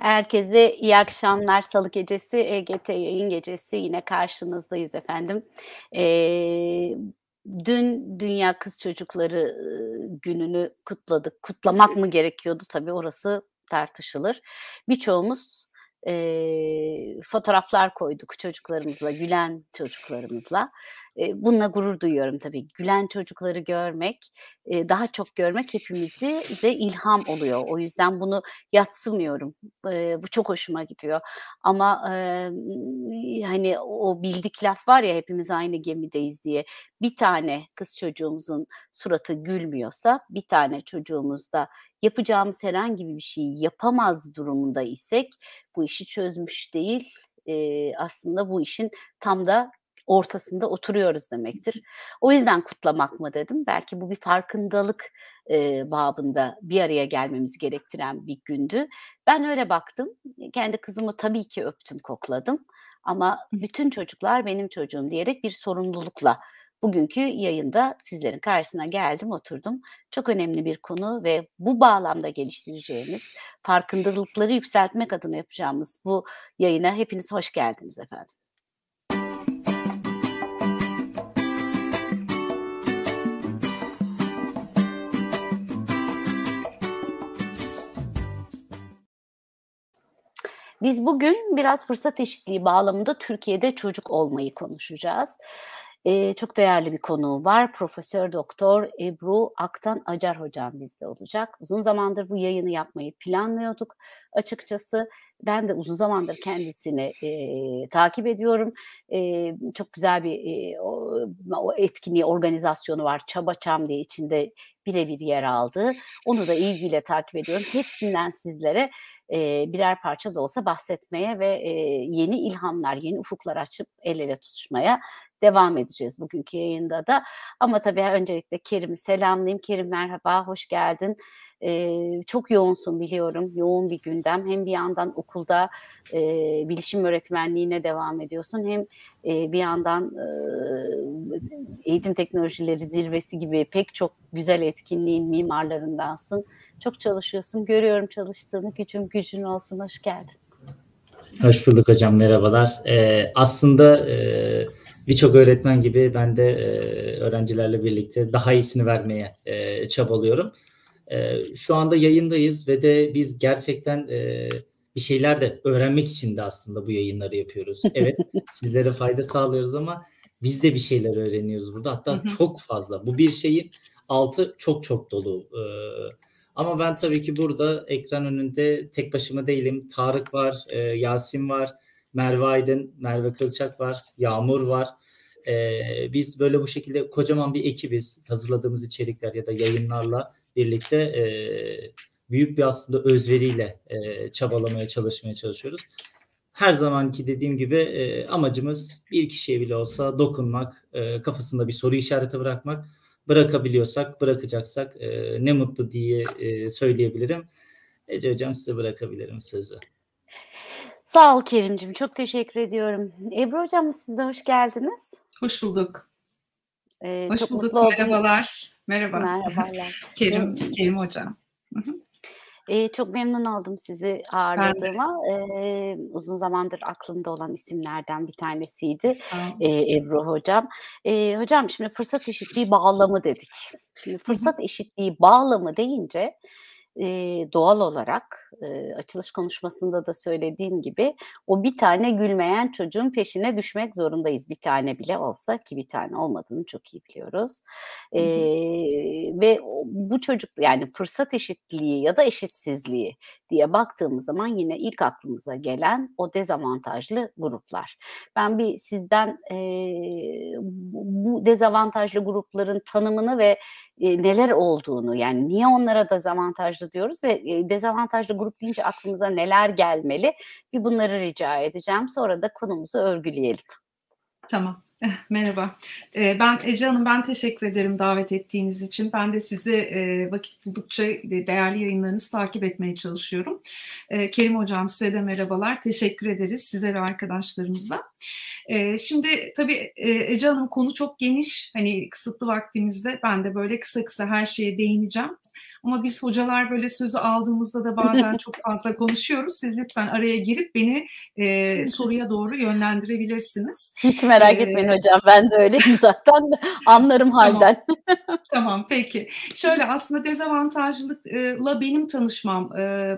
Herkese iyi akşamlar. Salı gecesi EGT yayın gecesi yine karşınızdayız efendim. Eee, dün Dünya Kız Çocukları, ııı, Günü'nü kutladık. Kutlamak mı gerekiyordu? Tabii orası tartışılır. Birçoğumuz, eee, fotoğraflar koyduk çocuklarımızla, gülen çocuklarımızla. Eee, bununla gurur duyuyorum tabii. Gülen çocukları görmek, eee, daha çok görmek hepimize bize ilham oluyor. O yüzden bunu yadsımıyorum. Eee, bu çok hoşuma gidiyor. Ama, emm, hani, o bildik laf var ya, "Hepimiz aynı gemideyiz." diye. Bir tane kız çocuğumuzun suratı gülmüyorsa, bir tane çocuğumuz da yapacağımız herhangi bir şeyi yapamaz durumunda isek bu işi çözmüş değil, eee, aslında bu işin tam da ortasında oturuyoruz demektir. O yüzden kutlamak mı dedim. Belki bu bir farkındalık, eee, babında bir araya gelmemizi gerektiren bir gündü. Ben öyle baktım. Kendi kızımı tabii ki öptüm, kokladım ama bütün çocuklar benim çocuğum diyerek bir sorumlulukla bugünkü yayında sizlerin karşısına geldim, oturdum. Çok önemli bir konu ve bu bağlamda geliştireceğimiz, farkındalıkları yükseltmek adına yapacağımız bu yayına hepiniz hoş geldiniz efendim. Biz bugün biraz fırsat eşitliği bağlamında Türkiye'de çocuk olmayı konuşacağız. Eee, çok değerli bir konuğum var. Profesör Doktor Ebru Aktan Acar hocam bizde olacak. Uzun zamandır bu yayını yapmayı planlıyorduk açıkçası. Ben de uzun zamandır kendisini, eee, takip ediyorum. Eee, çok güzel bir, eee, o o etkinliği, organizasyonu var. Çaba Çam diye içinde birebir yer aldığı. Onu da ilgiyle takip ediyorum. Hepsinden sizlere, eee, birer parça da olsa bahsetmeye ve, eee, yeni ilhamlar, yeni ufuklar açıp el ele tutuşmaya devam edeceğiz bugünkü yayında da. Ama tabii öncelikle Kerim'i selamlayayım. Kerim merhaba, hoş geldin. Eee, çok yoğunsun biliyorum, yoğun bir gündem. Hem bir yandan okulda, eee, bilişim öğretmenliğine devam ediyorsun hem, eee, bir yandan, eee, eğitim teknolojileri zirvesi gibi pek çok güzel etkinliğin mimarlarındansın. Çok çalışıyorsun, görüyorum çalıştığını. Gücüm gücün olsun, hoş geldin. Hoş bulduk hocam, merhabalar. Eee, aslında, eee, birçok öğretmen gibi ben de, eee, öğrencilerle birlikte daha iyisini vermeye, eee, çabalıyorum. Eee, şu anda yayındayız ve de biz gerçekten, eee, bir şeyler de öğrenmek için de aslında bu yayınları yapıyoruz. Evet, sizlere fayda sağlıyoruz ama biz de bir şeyler öğreniyoruz burada. Hatta çok fazla. Bu bir şeyin altı çok çok dolu. Eee, ama ben tabii ki burada ekran önünde tek başıma değilim. Tarık var, eee, Yasin var, Merve Aydın, Merve Kılçak var, Yağmur var. Eee, biz böyle bu şekilde kocaman bir ekibiz. Hazırladığımız içerikler ya da yayınlarla birlikte, eee, büyük bir aslında özveriyle, eee, çabalamaya, çalışmaya çalışıyoruz. Her zamanki dediğim gibi, eee, amacımız bir kişiye bile olsa dokunmak, eee, kafasında bir soru işareti bırakmak. Bırakabiliyorsak, bırakacaksak, eee, ne mutlu diye, eee, söyleyebilirim. Ece hocam size bırakabilirim sözü. Sağ ol Kerimcim, çok teşekkür ediyorum. Ebru hocam siz de hoş geldiniz. Hoş bulduk. Eee, Hoş çok bulduk, mutlu merhabalar. Merhaba. Merhabalar. Kerim, Kerim hocam. Eee, çok memnun oldum sizi ağırladığıma. Eee, uzun zamandır aklımda olan isimlerden bir tanesiydi, eee, Ebru hocam. Eee, hocam şimdi fırsat eşitliği bağlamı dedik. Şimdi fırsat eşitliği bağlamı deyince, eee, doğal olarak, eee, açılış konuşmasında da söylediğim gibi o bir tane gülmeyen çocuğun peşine düşmek zorundayız. Bir tane bile olsa ki bir tane olmadığını çok iyi biliyoruz. Hı hı. Eee, ve bu çocuk yani fırsat eşitliği ya da eşitsizliği diye baktığımız zaman yine ilk aklımıza gelen o dezavantajlı gruplar. Ben bir sizden, eee, bu dezavantajlı grupların tanımını ve, eee, neler olduğunu yani niye onlara dezavantajlı diyoruz ve, eee, dezavantajlı grup deyince aklımıza neler gelmeli? Bir bunları rica edeceğim. Sonra da konumuzu örgüleyelim. Tamam. Merhaba. Eee, ben Ece Hanım, ben teşekkür ederim davet ettiğiniz için. Ben de sizi, eee, vakit buldukça ve değerli yayınlarınızı takip etmeye çalışıyorum. Eee, Kerim hocam size de merhabalar. Teşekkür ederiz size ve arkadaşlarımıza. Eee, şimdi tabii, eee, Ece Hanım konu çok geniş. Hani kısıtlı vaktimizde ben de böyle kısa kısa her şeye değineceğim. Ama biz hocalar böyle sözü aldığımızda da bazen çok fazla konuşuyoruz. Siz lütfen araya girip beni e, soruya doğru yönlendirebilirsiniz. Hiç merak ee, etmeyin hocam. Ben de öyleyim zaten. Anlarım halden. Tamam. tamam peki. Şöyle aslında dezavantajlılıkla benim tanışmam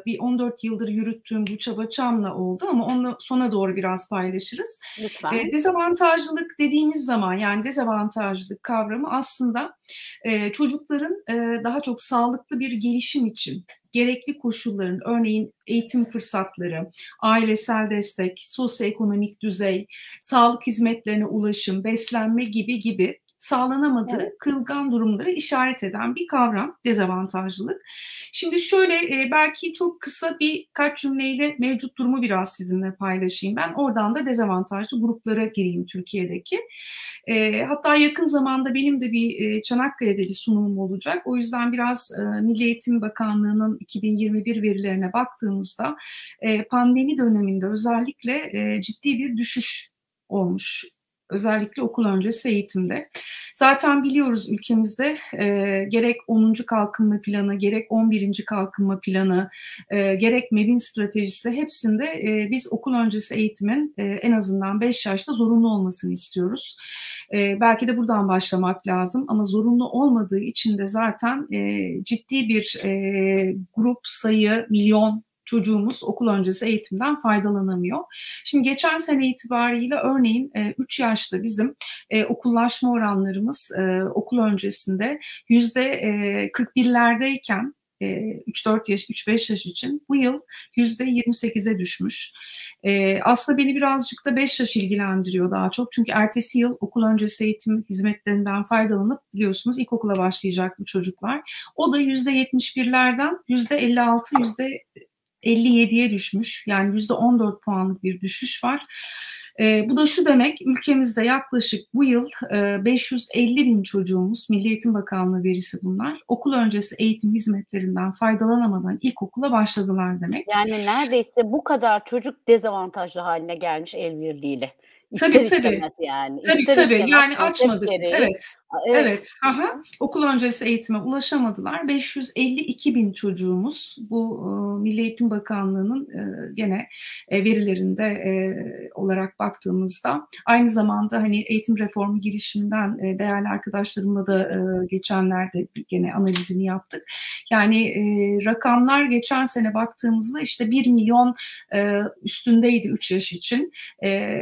bir 14 yıldır yürüttüğüm bu çaba çamla oldu ama onu sona doğru biraz paylaşırız. Lütfen. E, dezavantajlılık dediğimiz zaman yani dezavantajlılık kavramı aslında e, çocukların e, daha çok sağlıklı bir gelişim için gerekli koşulların örneğin eğitim fırsatları, ailesel destek, sosyoekonomik düzey, sağlık hizmetlerine ulaşım, beslenme gibi gibi sağlanamadığı evet. kırılgan durumları işaret eden bir kavram dezavantajlılık. Şimdi şöyle e, belki çok kısa birkaç cümleyle mevcut durumu biraz sizinle paylaşayım. Ben oradan da dezavantajlı gruplara gireyim Türkiye'deki. E, hatta yakın zamanda benim de bir e, Çanakkale'de bir sunumum olacak. O yüzden biraz e, Milli Eğitim Bakanlığı'nın 2021 verilerine baktığımızda e, pandemi döneminde özellikle e, ciddi bir düşüş olmuş özellikle okul öncesi eğitimde. Zaten biliyoruz ülkemizde e, gerek 10. kalkınma planı, gerek 11. kalkınma planı, e, gerek MEB'in stratejisi hepsinde e, biz okul öncesi eğitimin e, en azından 5 yaşta zorunlu olmasını istiyoruz. E, belki de buradan başlamak lazım ama zorunlu olmadığı için de zaten e, ciddi bir e, grup sayı, milyon çocuğumuz okul öncesi eğitimden faydalanamıyor. Şimdi geçen sene itibariyle örneğin 3 e, yaşta bizim e, okullaşma oranlarımız e, okul öncesinde yüzde 41'lerdeyken 3-4 yaş, 3-5 yaş için bu yıl %28'e düşmüş. aslında beni birazcık da 5 yaş ilgilendiriyor daha çok. Çünkü ertesi yıl okul öncesi eğitim hizmetlerinden faydalanıp biliyorsunuz ilkokula başlayacak bu çocuklar. O da %71'lerden %56, 57'ye düşmüş. Yani %14 puanlık bir düşüş var. E, bu da şu demek, ülkemizde yaklaşık bu yıl e, 550 bin çocuğumuz, Milli Eğitim Bakanlığı verisi bunlar, okul öncesi eğitim hizmetlerinden faydalanamadan ilkokula başladılar demek. Yani neredeyse bu kadar çocuk dezavantajlı haline gelmiş el birliğiyle. İster tabii tabii. yani. Tabii İster tabii. Yani açmadık. Evet. Evet. evet. Aha. Okul öncesi eğitime ulaşamadılar. 552 bin çocuğumuz bu e, Milli Eğitim Bakanlığı'nın e, gene e, verilerinde e, olarak baktığımızda aynı zamanda hani eğitim reformu girişiminden e, değerli arkadaşlarımla da e, geçenlerde gene analizini yaptık. Yani e, rakamlar geçen sene baktığımızda işte 1 milyon e, üstündeydi 3 yaş için. E,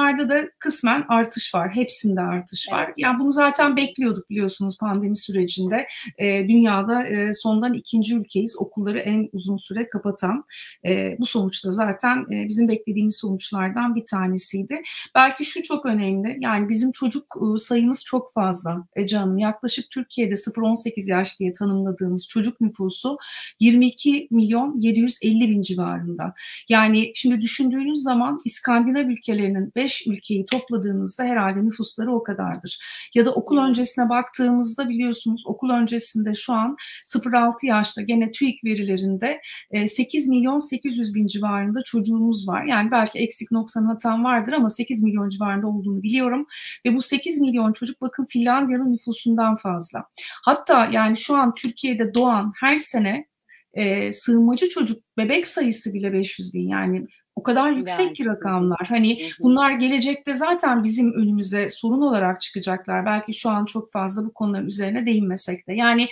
onlarda da kısmen artış var. Hepsinde artış var. Evet. Yani bunu zaten zaten bekliyorduk biliyorsunuz pandemi sürecinde. E, dünyada e, sondan ikinci ülkeyiz okulları en uzun süre kapatan. E, bu sonuçta zaten e, bizim beklediğimiz sonuçlardan bir tanesiydi. Belki şu çok önemli. Yani bizim çocuk e, sayımız çok fazla e, canım. Yaklaşık Türkiye'de 0-18 yaş diye tanımladığımız çocuk nüfusu 22 milyon 750 bin civarında. Yani şimdi düşündüğünüz zaman İskandinav ülkelerinin 5 ülkeyi topladığınızda herhalde nüfusları o kadardır. Ya da okul okul öncesine baktığımızda biliyorsunuz okul öncesinde şu an 0-6 yaşta gene TÜİK verilerinde 8 e, milyon 800 bin civarında çocuğumuz var. Yani belki eksik noksan hatam vardır ama 8 milyon civarında olduğunu biliyorum. Ve bu 8 milyon çocuk bakın Finlandiya'nın nüfusundan fazla. Hatta yani şu an Türkiye'de doğan her sene e, sığınmacı çocuk bebek sayısı bile 500 bin yani o kadar yüksek yani. ki rakamlar. Hani bunlar gelecekte zaten bizim önümüze sorun olarak çıkacaklar. Belki şu an çok fazla bu konuların üzerine değinmesek de. Yani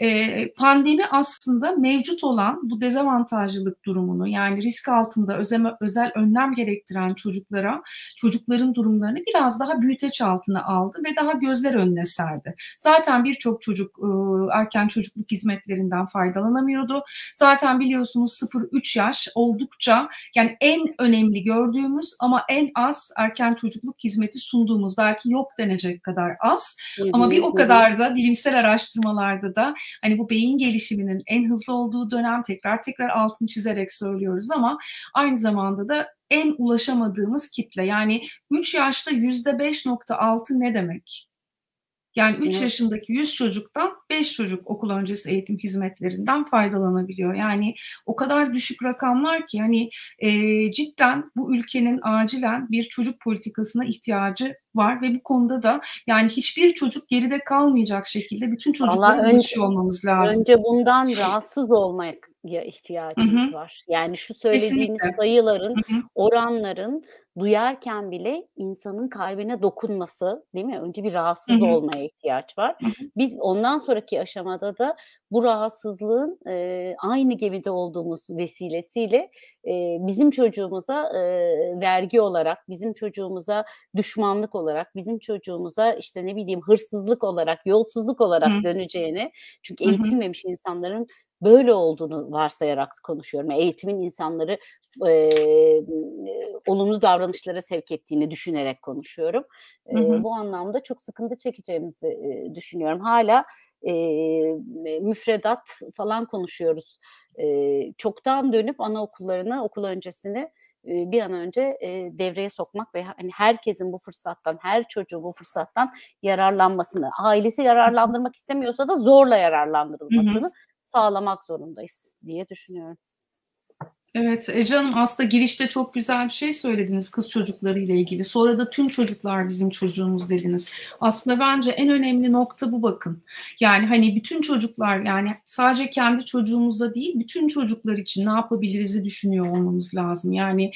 e, pandemi aslında mevcut olan bu dezavantajlılık durumunu yani risk altında özel, özel önlem gerektiren çocuklara çocukların durumlarını biraz daha büyüteç altına aldı ve daha gözler önüne serdi. Zaten birçok çocuk e, erken çocukluk hizmetlerinden faydalanamıyordu. Zaten biliyorsunuz 0-3 yaş oldukça yani en önemli gördüğümüz ama en az erken çocukluk hizmeti sunduğumuz belki yok denecek kadar az. Ama bir o kadar da bilimsel araştırmalarda da hani bu beyin gelişiminin en hızlı olduğu dönem tekrar tekrar altını çizerek söylüyoruz ama aynı zamanda da en ulaşamadığımız kitle. Yani 3 yaşta %5.6 ne demek? Yani 3 evet. yaşındaki 100 çocuktan 5 çocuk okul öncesi eğitim hizmetlerinden faydalanabiliyor. Yani o kadar düşük rakamlar ki hani e, cidden bu ülkenin acilen bir çocuk politikasına ihtiyacı var ve bu konuda da yani hiçbir çocuk geride kalmayacak şekilde bütün çocuklara ulaşıyor olmamız lazım. Önce bundan rahatsız olmaya ihtiyacımız Hı-hı. var. Yani şu söylediğiniz Kesinlikle. sayıların, Hı-hı. oranların duyarken bile insanın kalbine dokunması, değil mi? Önce bir rahatsız Hı-hı. olmaya ihtiyaç var. Hı-hı. Biz ondan sonraki aşamada da bu rahatsızlığın e, aynı gemide olduğumuz vesilesiyle e, bizim çocuğumuza e, vergi olarak, bizim çocuğumuza düşmanlık olarak, bizim çocuğumuza işte ne bileyim hırsızlık olarak, yolsuzluk olarak Hı-hı. döneceğini, çünkü eğitilmemiş Hı-hı. insanların böyle olduğunu varsayarak konuşuyorum. Eğitimin insanları e, olumlu davranışlara sevk ettiğini düşünerek konuşuyorum. E, hı hı. Bu anlamda çok sıkıntı çekeceğimizi e, düşünüyorum. Hala e, müfredat falan konuşuyoruz. E, çoktan dönüp anaokullarını, okul öncesini bir an önce e, devreye sokmak ve hani herkesin bu fırsattan, her çocuğun bu fırsattan yararlanmasını, ailesi yararlandırmak istemiyorsa da zorla yararlandırılmasını hı hı sağlamak zorundayız diye düşünüyorum. Evet Ece Hanım aslında girişte çok güzel bir şey söylediniz kız çocukları ile ilgili. Sonra da tüm çocuklar bizim çocuğumuz dediniz. Aslında bence en önemli nokta bu bakın. Yani hani bütün çocuklar yani sadece kendi çocuğumuza değil bütün çocuklar için ne yapabiliriz'i düşünüyor olmamız lazım. Yani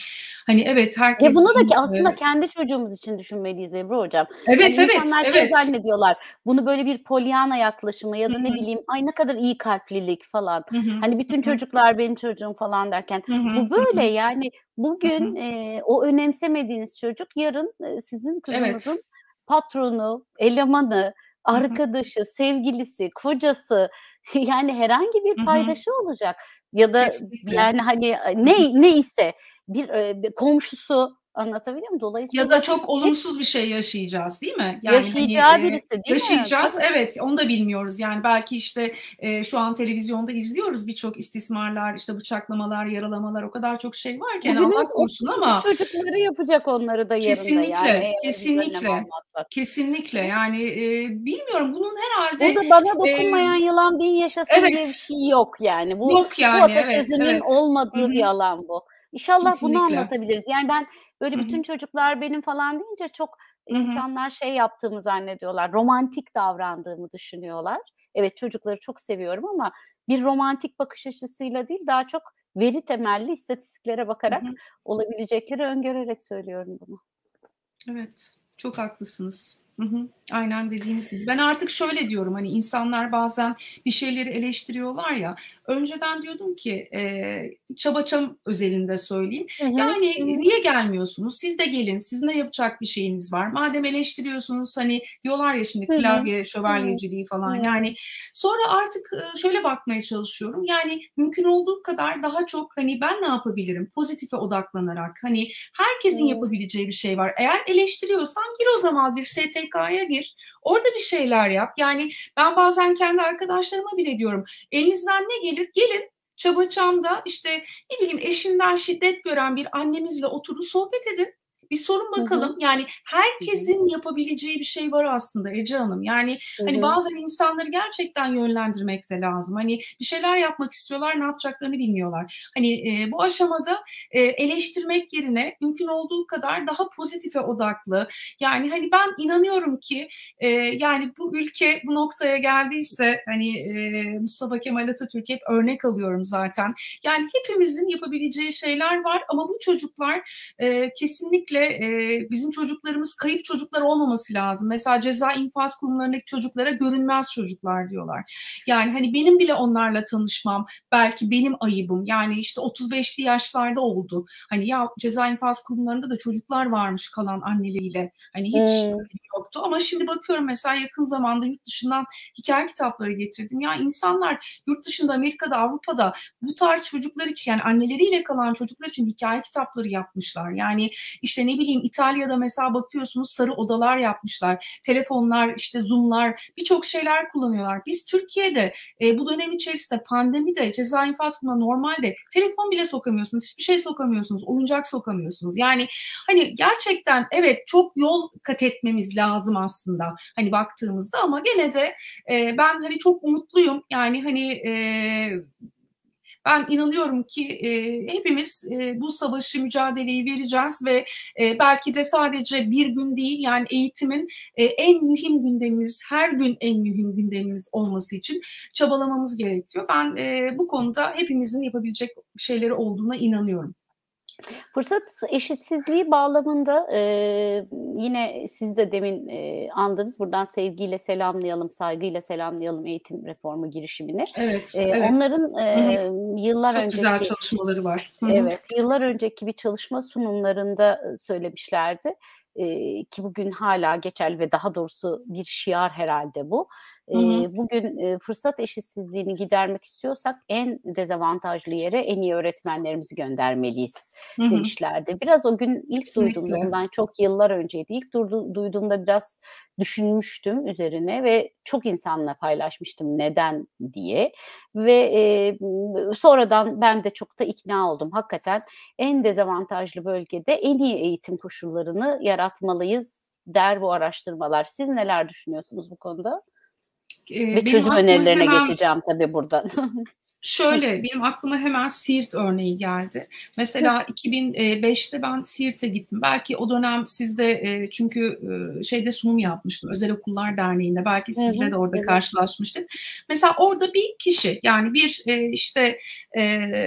hani evet herkes... Ya bunu da ki aslında kendi çocuğumuz için düşünmeliyiz Ebru Hocam. Evet yani evet. İnsanlar evet. şey zannediyorlar. Bunu böyle bir polyana yaklaşımı ya da Hı-hı. ne bileyim ay ne kadar iyi kalplilik falan. Hı-hı. Hani bütün çocuklar benim çocuğum falan derken bu böyle. yani bugün e, o önemsemediğiniz çocuk yarın e, sizin kızınızın evet. patronu, elemanı, arkadaşı, sevgilisi, kocası yani herhangi bir paydaşı olacak. Ya da Kesinlikle. yani hani ne ne ise bir, bir komşusu Anlatabiliyor muyum? Dolayısıyla ya da çok olumsuz bir şey yaşayacağız değil mi? Yani yaşayacağı hani, birisi değil yaşayacağız, mi? evet. Onu da bilmiyoruz. Yani belki işte e, şu an televizyonda izliyoruz birçok istismarlar, işte bıçaklamalar, yaralamalar o kadar çok şey var ki yani Allah korusun ama çocukları yapacak onları da yarın kesinlikle, yani. Kesinlikle. Kesinlikle. Yani e, bilmiyorum bunun herhalde Burada bana dokunmayan e, yılan bin yaşasın evet, diye bir şey yok yani. Bu, yok yani, bu atasözünün evet, evet. olmadığı Hı-hı. bir alan bu. İnşallah Kesinlikle. bunu anlatabiliriz. Yani ben böyle Hı-hı. bütün çocuklar benim falan deyince çok Hı-hı. insanlar şey yaptığımı zannediyorlar. Romantik davrandığımı düşünüyorlar. Evet çocukları çok seviyorum ama bir romantik bakış açısıyla değil daha çok veri temelli istatistiklere bakarak Hı-hı. olabilecekleri öngörerek söylüyorum bunu. Evet çok haklısınız. Hı hı, aynen dediğiniz gibi. Ben artık şöyle diyorum hani insanlar bazen bir şeyleri eleştiriyorlar ya. Önceden diyordum ki e, çabaçam özelinde söyleyeyim. Hı hı, yani hı. niye gelmiyorsunuz? Siz de gelin. Sizin de yapacak bir şeyiniz var. Madem eleştiriyorsunuz hani diyorlar ya şimdi klavye hı şövalyeciliği falan. Hı. Yani sonra artık şöyle bakmaya çalışıyorum. Yani mümkün olduğu kadar daha çok hani ben ne yapabilirim? Pozitife odaklanarak. Hani herkesin hı. yapabileceği bir şey var. Eğer eleştiriyorsan gir o zaman bir ST STK'ya gir. Orada bir şeyler yap. Yani ben bazen kendi arkadaşlarıma bile diyorum. Elinizden ne gelir? Gelin çabaçamda işte ne bileyim eşinden şiddet gören bir annemizle oturun sohbet edin. Bir sorun bakalım. Hı hı. Yani herkesin hı hı. yapabileceği bir şey var aslında Ece Hanım. Yani hı hı. hani bazen insanları gerçekten yönlendirmek de lazım. Hani bir şeyler yapmak istiyorlar, ne yapacaklarını bilmiyorlar. Hani e, bu aşamada e, eleştirmek yerine mümkün olduğu kadar daha pozitife odaklı. Yani hani ben inanıyorum ki e, yani bu ülke bu noktaya geldiyse hani e, Mustafa Kemal Atatürk hep örnek alıyorum zaten. Yani hepimizin yapabileceği şeyler var ama bu çocuklar e, kesinlikle e, bizim çocuklarımız kayıp çocuklar olmaması lazım. Mesela ceza infaz kurumlarındaki çocuklara görünmez çocuklar diyorlar. Yani hani benim bile onlarla tanışmam belki benim ayıbım. Yani işte 35'li yaşlarda oldu. Hani ya ceza infaz kurumlarında da çocuklar varmış kalan anneleriyle. Hani hiç hmm. yoktu ama şimdi bakıyorum mesela yakın zamanda yurt dışından hikaye kitapları getirdim. Ya insanlar yurt dışında Amerika'da Avrupa'da bu tarz çocuklar için yani anneleriyle kalan çocuklar için hikaye kitapları yapmışlar. Yani işte ne ne bileyim İtalya'da mesela bakıyorsunuz sarı odalar yapmışlar. Telefonlar, işte Zoom'lar birçok şeyler kullanıyorlar. Biz Türkiye'de e, bu dönem içerisinde pandemide ceza infaz normalde telefon bile sokamıyorsunuz. Hiçbir şey sokamıyorsunuz. Oyuncak sokamıyorsunuz. Yani hani gerçekten evet çok yol kat etmemiz lazım aslında. Hani baktığımızda ama gene de e, ben hani çok umutluyum. Yani hani e, Ben inanıyorum ki e, hepimiz e, bu savaşı, mücadeleyi vereceğiz ve e, belki de sadece bir gün değil yani eğitimin e, en mühim gündemimiz, her gün en mühim gündemimiz olması için çabalamamız gerekiyor. Ben e, bu konuda hepimizin yapabilecek şeyleri olduğuna inanıyorum. Fırsat eşitsizliği bağlamında e, yine siz de demin e, andınız. Buradan sevgiyle selamlayalım, saygıyla selamlayalım eğitim reformu girişimini. Evet. E, evet. Onların e, yıllar Çok önceki güzel çalışmaları var. Hı hı. evet yıllar önceki bir çalışma sunumlarında söylemişlerdi. E, ki bugün hala geçerli ve daha doğrusu bir şiar herhalde bu. Hı hı. Bugün e, fırsat eşitsizliğini gidermek istiyorsak en dezavantajlı yere en iyi öğretmenlerimizi göndermeliyiz Hı hı. demişlerdi. Biraz o gün ilk Kesinlikle. duyduğumda ondan çok yıllar önceydi. İlk durdu, duyduğumda biraz düşünmüştüm üzerine ve çok insanla paylaşmıştım neden diye ve e, sonradan ben de çok da ikna oldum. Hakikaten en dezavantajlı bölgede en iyi eğitim koşullarını yaratmalıyız der bu araştırmalar. Siz neler düşünüyorsunuz bu konuda? Ee, Ve benim çözüm önerilerine hemen- geçeceğim tabii buradan. Şöyle benim aklıma hemen Siirt örneği geldi. Mesela 2005'te ben Siirt'e gittim. Belki o dönem sizde e, çünkü e, şeyde sunum yapmıştım Özel Okullar Derneği'nde. Belki sizle de orada evet. karşılaşmıştık. Mesela orada bir kişi yani bir e, işte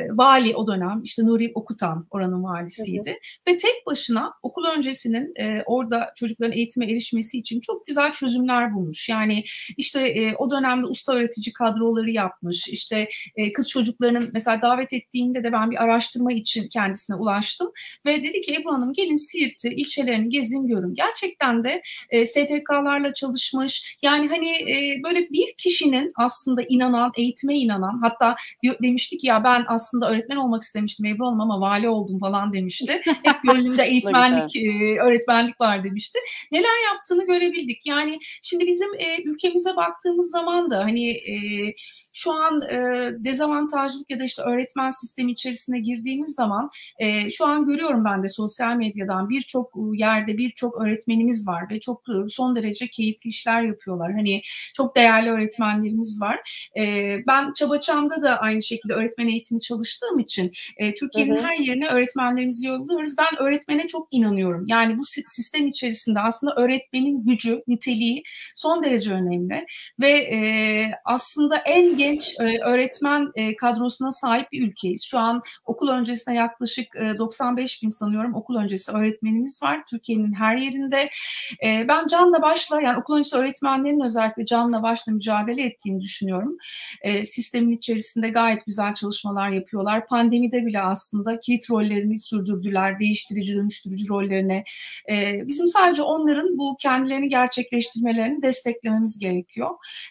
vali o dönem işte Nuri Okutan oranın valisiydi. Ve tek başına okul öncesinin orada çocukların eğitime erişmesi için çok güzel çözümler bulmuş. Yani işte o dönemde usta öğretici kadroları yapmış. İşte e, kız çocuklarının mesela davet ettiğinde de ben bir araştırma için kendisine ulaştım ve dedi ki Ebru Hanım gelin Siirt'i, ilçelerini gezin görün. Gerçekten de e, STK'larla çalışmış. Yani hani e, böyle bir kişinin aslında inanan, eğitime inanan hatta diyor, demişti ki ya ben aslında öğretmen olmak istemiştim Ebru Hanım ama vali oldum falan demişti. Hep gönlümde eğitmenlik, e, öğretmenlik var demişti. Neler yaptığını görebildik. Yani şimdi bizim e, ülkemize baktığımız zaman da hani e, şu an e, dezavantajlık ya da işte öğretmen sistemi içerisine girdiğimiz zaman e, şu an görüyorum ben de sosyal medyadan birçok yerde birçok öğretmenimiz var ve çok e, son derece keyifli işler yapıyorlar. Hani çok değerli öğretmenlerimiz var. E, ben Çabaçam'da da aynı şekilde öğretmen eğitimi çalıştığım için e, Türkiye'nin her yerine öğretmenlerimizi yolluyoruz. Ben öğretmene çok inanıyorum. Yani bu si- sistem içerisinde aslında öğretmenin gücü, niteliği son derece önemli ve e, aslında en genç e, öğretmen e, kadrosuna sahip bir ülkeyiz. Şu an okul öncesine yaklaşık e, 95 bin sanıyorum okul öncesi öğretmenimiz var Türkiye'nin her yerinde. E, ben canla başla yani okul öncesi öğretmenlerin özellikle canla başla mücadele ettiğini düşünüyorum. E, sistemin içerisinde gayet güzel çalışmalar yapıyorlar. Pandemide bile aslında kilit rollerini sürdürdüler, değiştirici, dönüştürücü rollerine. E, bizim sadece onların bu kendilerini gerçekleştirmelerini desteklememiz gerekiyor.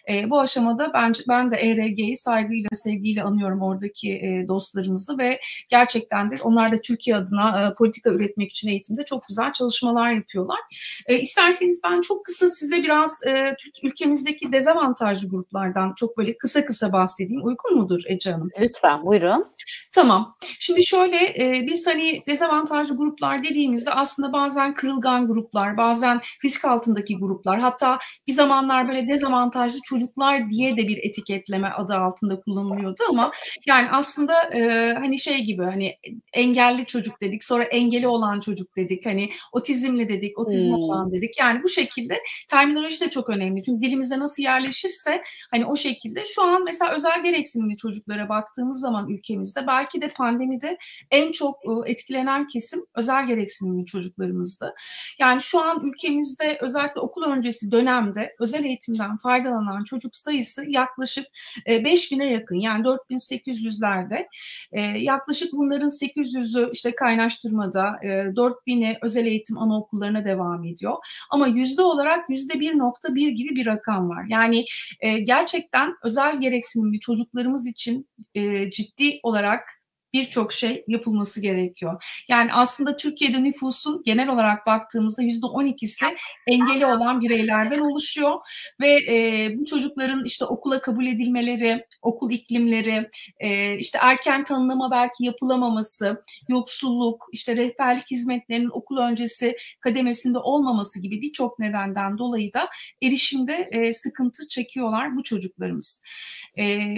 E, bu aşamada bence ben de ERG'yi saygıyla, sevgiyle anıyorum oradaki e, dostlarımızı ve gerçekten de onlar da Türkiye adına e, politika üretmek için eğitimde çok güzel çalışmalar yapıyorlar. E, isterseniz ben çok kısa size biraz e, Türk ülkemizdeki dezavantajlı gruplardan çok böyle kısa kısa bahsedeyim. Uygun mudur Ece Hanım? Lütfen buyurun. Tamam. Şimdi şöyle e, biz hani dezavantajlı gruplar dediğimizde aslında bazen kırılgan gruplar, bazen risk altındaki gruplar, hatta bir zamanlar böyle dezavantajlı çocuklar diye de bir etiketleme adı altında kullanılıyordu ama yani aslında e, hani şey gibi hani engelli çocuk dedik, sonra engeli olan çocuk dedik, hani otizmli dedik, otizm Hmm. olan dedik. Yani bu şekilde terminoloji de çok önemli. Çünkü dilimizde nasıl yerleşirse hani o şekilde şu an mesela özel gereksinimli çocuklara baktığımız zaman ülkemizde belki de pandemide en çok e, etkilenen kesim özel gereksinimli çocuklarımızdı. Yani şu an ülkemizde özellikle okul öncesi dönemde özel eğitimden faydalanan çocuk sayısı yaklaşık 5000'e yakın yani 4800'lerde. E, yaklaşık bunların 800'ü işte kaynaştırmada, e, 4000'i özel eğitim anaokullarına devam ediyor. Ama yüzde olarak yüzde 1.1 gibi bir rakam var. Yani e, gerçekten özel gereksinimli çocuklarımız için e, ciddi olarak birçok şey yapılması gerekiyor. Yani aslında Türkiye'de nüfusun genel olarak baktığımızda yüzde 12'si engeli olan bireylerden oluşuyor ve e, bu çocukların işte okula kabul edilmeleri, okul iklimleri, e, işte erken tanınama belki yapılamaması, yoksulluk, işte rehberlik hizmetlerinin okul öncesi kademesinde olmaması gibi birçok nedenden dolayı da erişimde e, sıkıntı çekiyorlar bu çocuklarımız. E,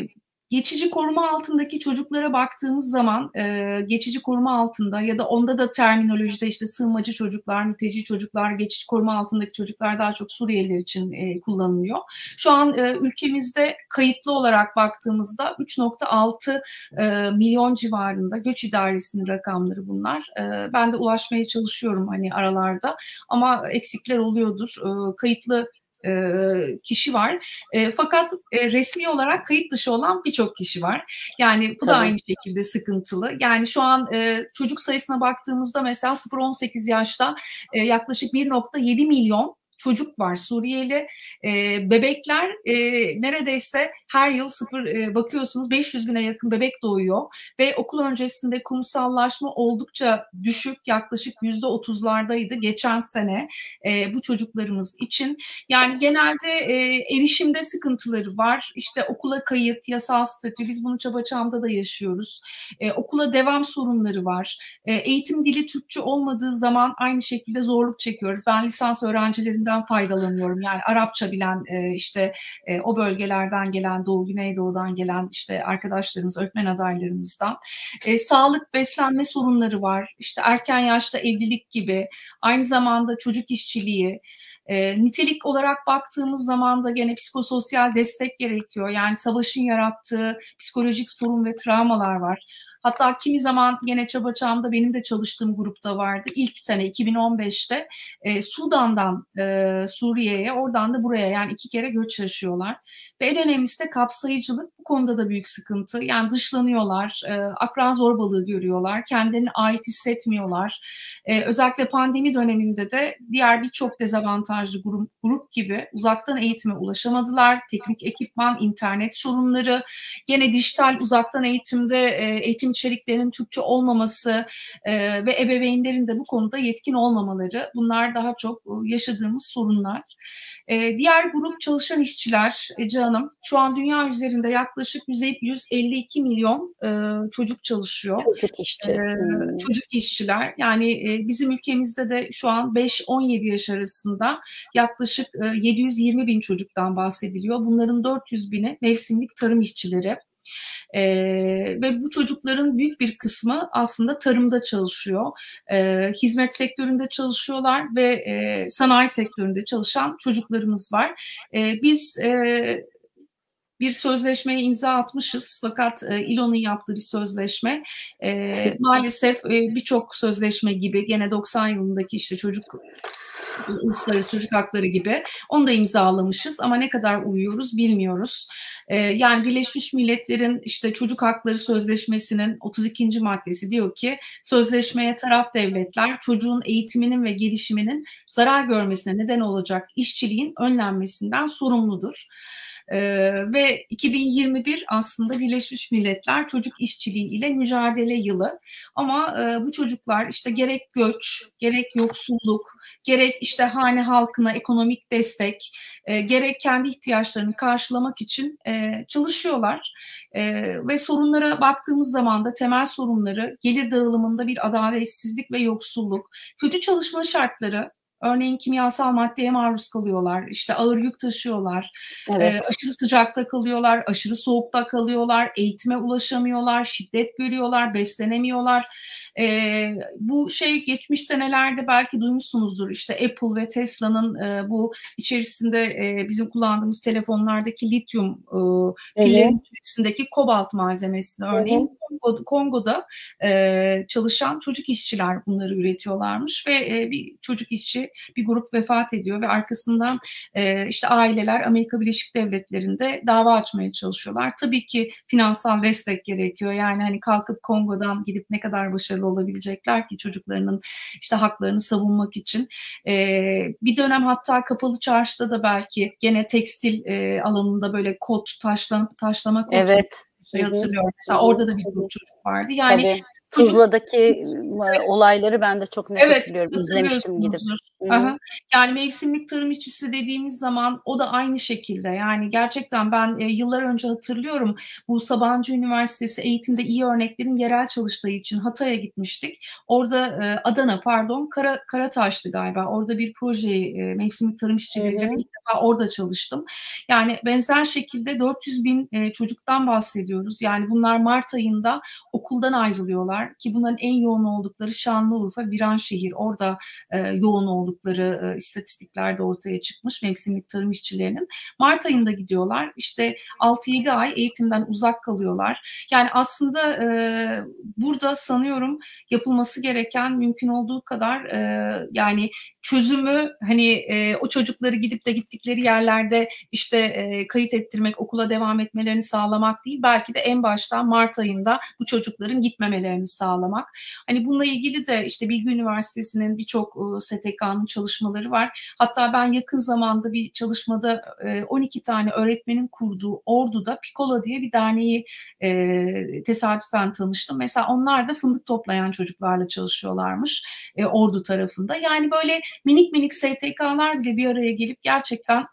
Geçici koruma altındaki çocuklara baktığımız zaman e, geçici koruma altında ya da onda da terminolojide işte sığınmacı çocuklar, mülteci çocuklar, geçici koruma altındaki çocuklar daha çok Suriyeliler için e, kullanılıyor. Şu an e, ülkemizde kayıtlı olarak baktığımızda 3.6 e, milyon civarında göç idaresinin rakamları bunlar. E, ben de ulaşmaya çalışıyorum hani aralarda ama eksikler oluyordur. E, kayıtlı e, kişi var. E, fakat e, resmi olarak kayıt dışı olan birçok kişi var. Yani bu Tabii. da aynı şekilde sıkıntılı. Yani şu an e, çocuk sayısına baktığımızda mesela 0-18 yaşta e, yaklaşık 1.7 milyon çocuk var Suriyeli. E, bebekler e, neredeyse her yıl sıfır e, bakıyorsunuz 500 bine yakın bebek doğuyor ve okul öncesinde kumsallaşma oldukça düşük yaklaşık yüzde otuzlardaydı geçen sene e, bu çocuklarımız için. Yani genelde e, erişimde sıkıntıları var. İşte okula kayıt, yasal statü biz bunu Çabaçam'da da yaşıyoruz. E, okula devam sorunları var. E, eğitim dili Türkçe olmadığı zaman aynı şekilde zorluk çekiyoruz. Ben lisans öğrencilerinden kültürden faydalanıyorum. Yani Arapça bilen e, işte e, o bölgelerden gelen Doğu Güneydoğu'dan gelen işte arkadaşlarımız, öğretmen adaylarımızdan. E, sağlık, beslenme sorunları var. İşte erken yaşta evlilik gibi. Aynı zamanda çocuk işçiliği. E, nitelik olarak baktığımız zaman da gene psikososyal destek gerekiyor. Yani savaşın yarattığı psikolojik sorun ve travmalar var. Hatta kimi zaman gene Çaba Çağım'da benim de çalıştığım grupta vardı. İlk sene 2015'te e, Sudan'dan e, Suriye'ye, oradan da buraya yani iki kere göç yaşıyorlar. Ve en önemlisi de kapsayıcılık bu konuda da büyük sıkıntı. Yani dışlanıyorlar, e, akran zorbalığı görüyorlar, kendilerini ait hissetmiyorlar. E, özellikle pandemi döneminde de diğer birçok dezavantajlı grup, grup gibi uzaktan eğitime ulaşamadılar. Teknik ekipman, internet sorunları, gene dijital uzaktan eğitimde e, eğitim içeriklerinin Türkçe olmaması e, ve ebeveynlerin de bu konuda yetkin olmamaları bunlar daha çok e, yaşadığımız sorunlar. E, diğer grup çalışan işçiler Ece Hanım şu an dünya üzerinde yaklaşık 152 milyon e, çocuk çalışıyor. Çocuk işçi. E, hmm. Çocuk işçiler yani e, bizim ülkemizde de şu an 5-17 yaş arasında yaklaşık e, 720 bin çocuktan bahsediliyor. Bunların 400 bini mevsimlik tarım işçileri. E, ve bu çocukların büyük bir kısmı aslında tarımda çalışıyor. E, hizmet sektöründe çalışıyorlar ve e, sanayi sektöründe çalışan çocuklarımız var. E, biz e, bir sözleşmeye imza atmışız fakat e, İLO'nun yaptığı bir sözleşme e, maalesef e, birçok sözleşme gibi gene 90 yılındaki işte çocuk uluslararası çocuk hakları gibi onu da imzalamışız ama ne kadar uyuyoruz bilmiyoruz. Ee, yani Birleşmiş Milletler'in işte çocuk hakları sözleşmesinin 32. maddesi diyor ki sözleşmeye taraf devletler çocuğun eğitiminin ve gelişiminin zarar görmesine neden olacak işçiliğin önlenmesinden sorumludur. E, ve 2021 aslında Birleşmiş Milletler Çocuk İşçiliği ile mücadele yılı. Ama e, bu çocuklar işte gerek göç, gerek yoksulluk, gerek işte hane halkına ekonomik destek, e, gerek kendi ihtiyaçlarını karşılamak için e, çalışıyorlar. E, ve sorunlara baktığımız zaman da temel sorunları gelir dağılımında bir adaletsizlik ve yoksulluk, kötü çalışma şartları, Örneğin kimyasal maddeye maruz kalıyorlar, işte ağır yük taşıyorlar, evet. e, aşırı sıcakta kalıyorlar, aşırı soğukta kalıyorlar, eğitime ulaşamıyorlar, şiddet görüyorlar, beslenemiyorlar. E, bu şey geçmiş senelerde belki duymuşsunuzdur işte Apple ve Tesla'nın e, bu içerisinde e, bizim kullandığımız telefonlardaki lityum e, pillerin evet. içerisindeki kobalt malzemesini örneğin evet. Kongo'da e, çalışan çocuk işçiler bunları üretiyorlarmış ve e, bir çocuk işçi bir grup vefat ediyor ve arkasından e, işte aileler Amerika Birleşik Devletleri'nde dava açmaya çalışıyorlar. Tabii ki finansal destek gerekiyor. Yani hani kalkıp Kongo'dan gidip ne kadar başarılı olabilecekler ki çocuklarının işte haklarını savunmak için. E, bir dönem hatta kapalı çarşıda da belki gene tekstil e, alanında böyle kot taşlan, taşlama evet. Şey hatırlıyorum. Mesela orada da bir grup çocuk vardı. Yani Tabii Tuzla'daki olayları ben de çok net evet, hatırlıyorum. İzlemiştim gidip. Aha. Yani mevsimlik tarım işçisi dediğimiz zaman o da aynı şekilde. Yani gerçekten ben e, yıllar önce hatırlıyorum bu Sabancı Üniversitesi eğitimde iyi örneklerin yerel çalıştığı için Hatay'a gitmiştik. Orada e, Adana pardon Kara, Karataş'tı galiba. Orada bir projeyi e, mevsimlik tarım işçileriyle ilk defa orada çalıştım. Yani benzer şekilde 400 bin e, çocuktan bahsediyoruz. Yani bunlar Mart ayında okuldan ayrılıyorlar ki bunların en yoğun oldukları Şanlıurfa, Viranşehir. Orada e, yoğun oldukları e, istatistiklerde ortaya çıkmış mevsimlik tarım işçilerinin. Mart ayında gidiyorlar. İşte 6-7 ay eğitimden uzak kalıyorlar. Yani aslında e, burada sanıyorum yapılması gereken mümkün olduğu kadar e, yani çözümü hani e, o çocukları gidip de gittikleri yerlerde işte e, kayıt ettirmek, okula devam etmelerini sağlamak değil. Belki de en başta Mart ayında bu çocukların gitmemelerini sağlamak. Hani bununla ilgili de işte Bilgi Üniversitesi'nin birçok e, STK'nın çalışmaları var. Hatta ben yakın zamanda bir çalışmada e, 12 tane öğretmenin kurduğu Ordu'da Pikola diye bir derneği e, tesadüfen tanıştım. Mesela onlar da fındık toplayan çocuklarla çalışıyorlarmış Ordu tarafında. Yani böyle minik minik STK'lar bile bir araya gelip gerçekten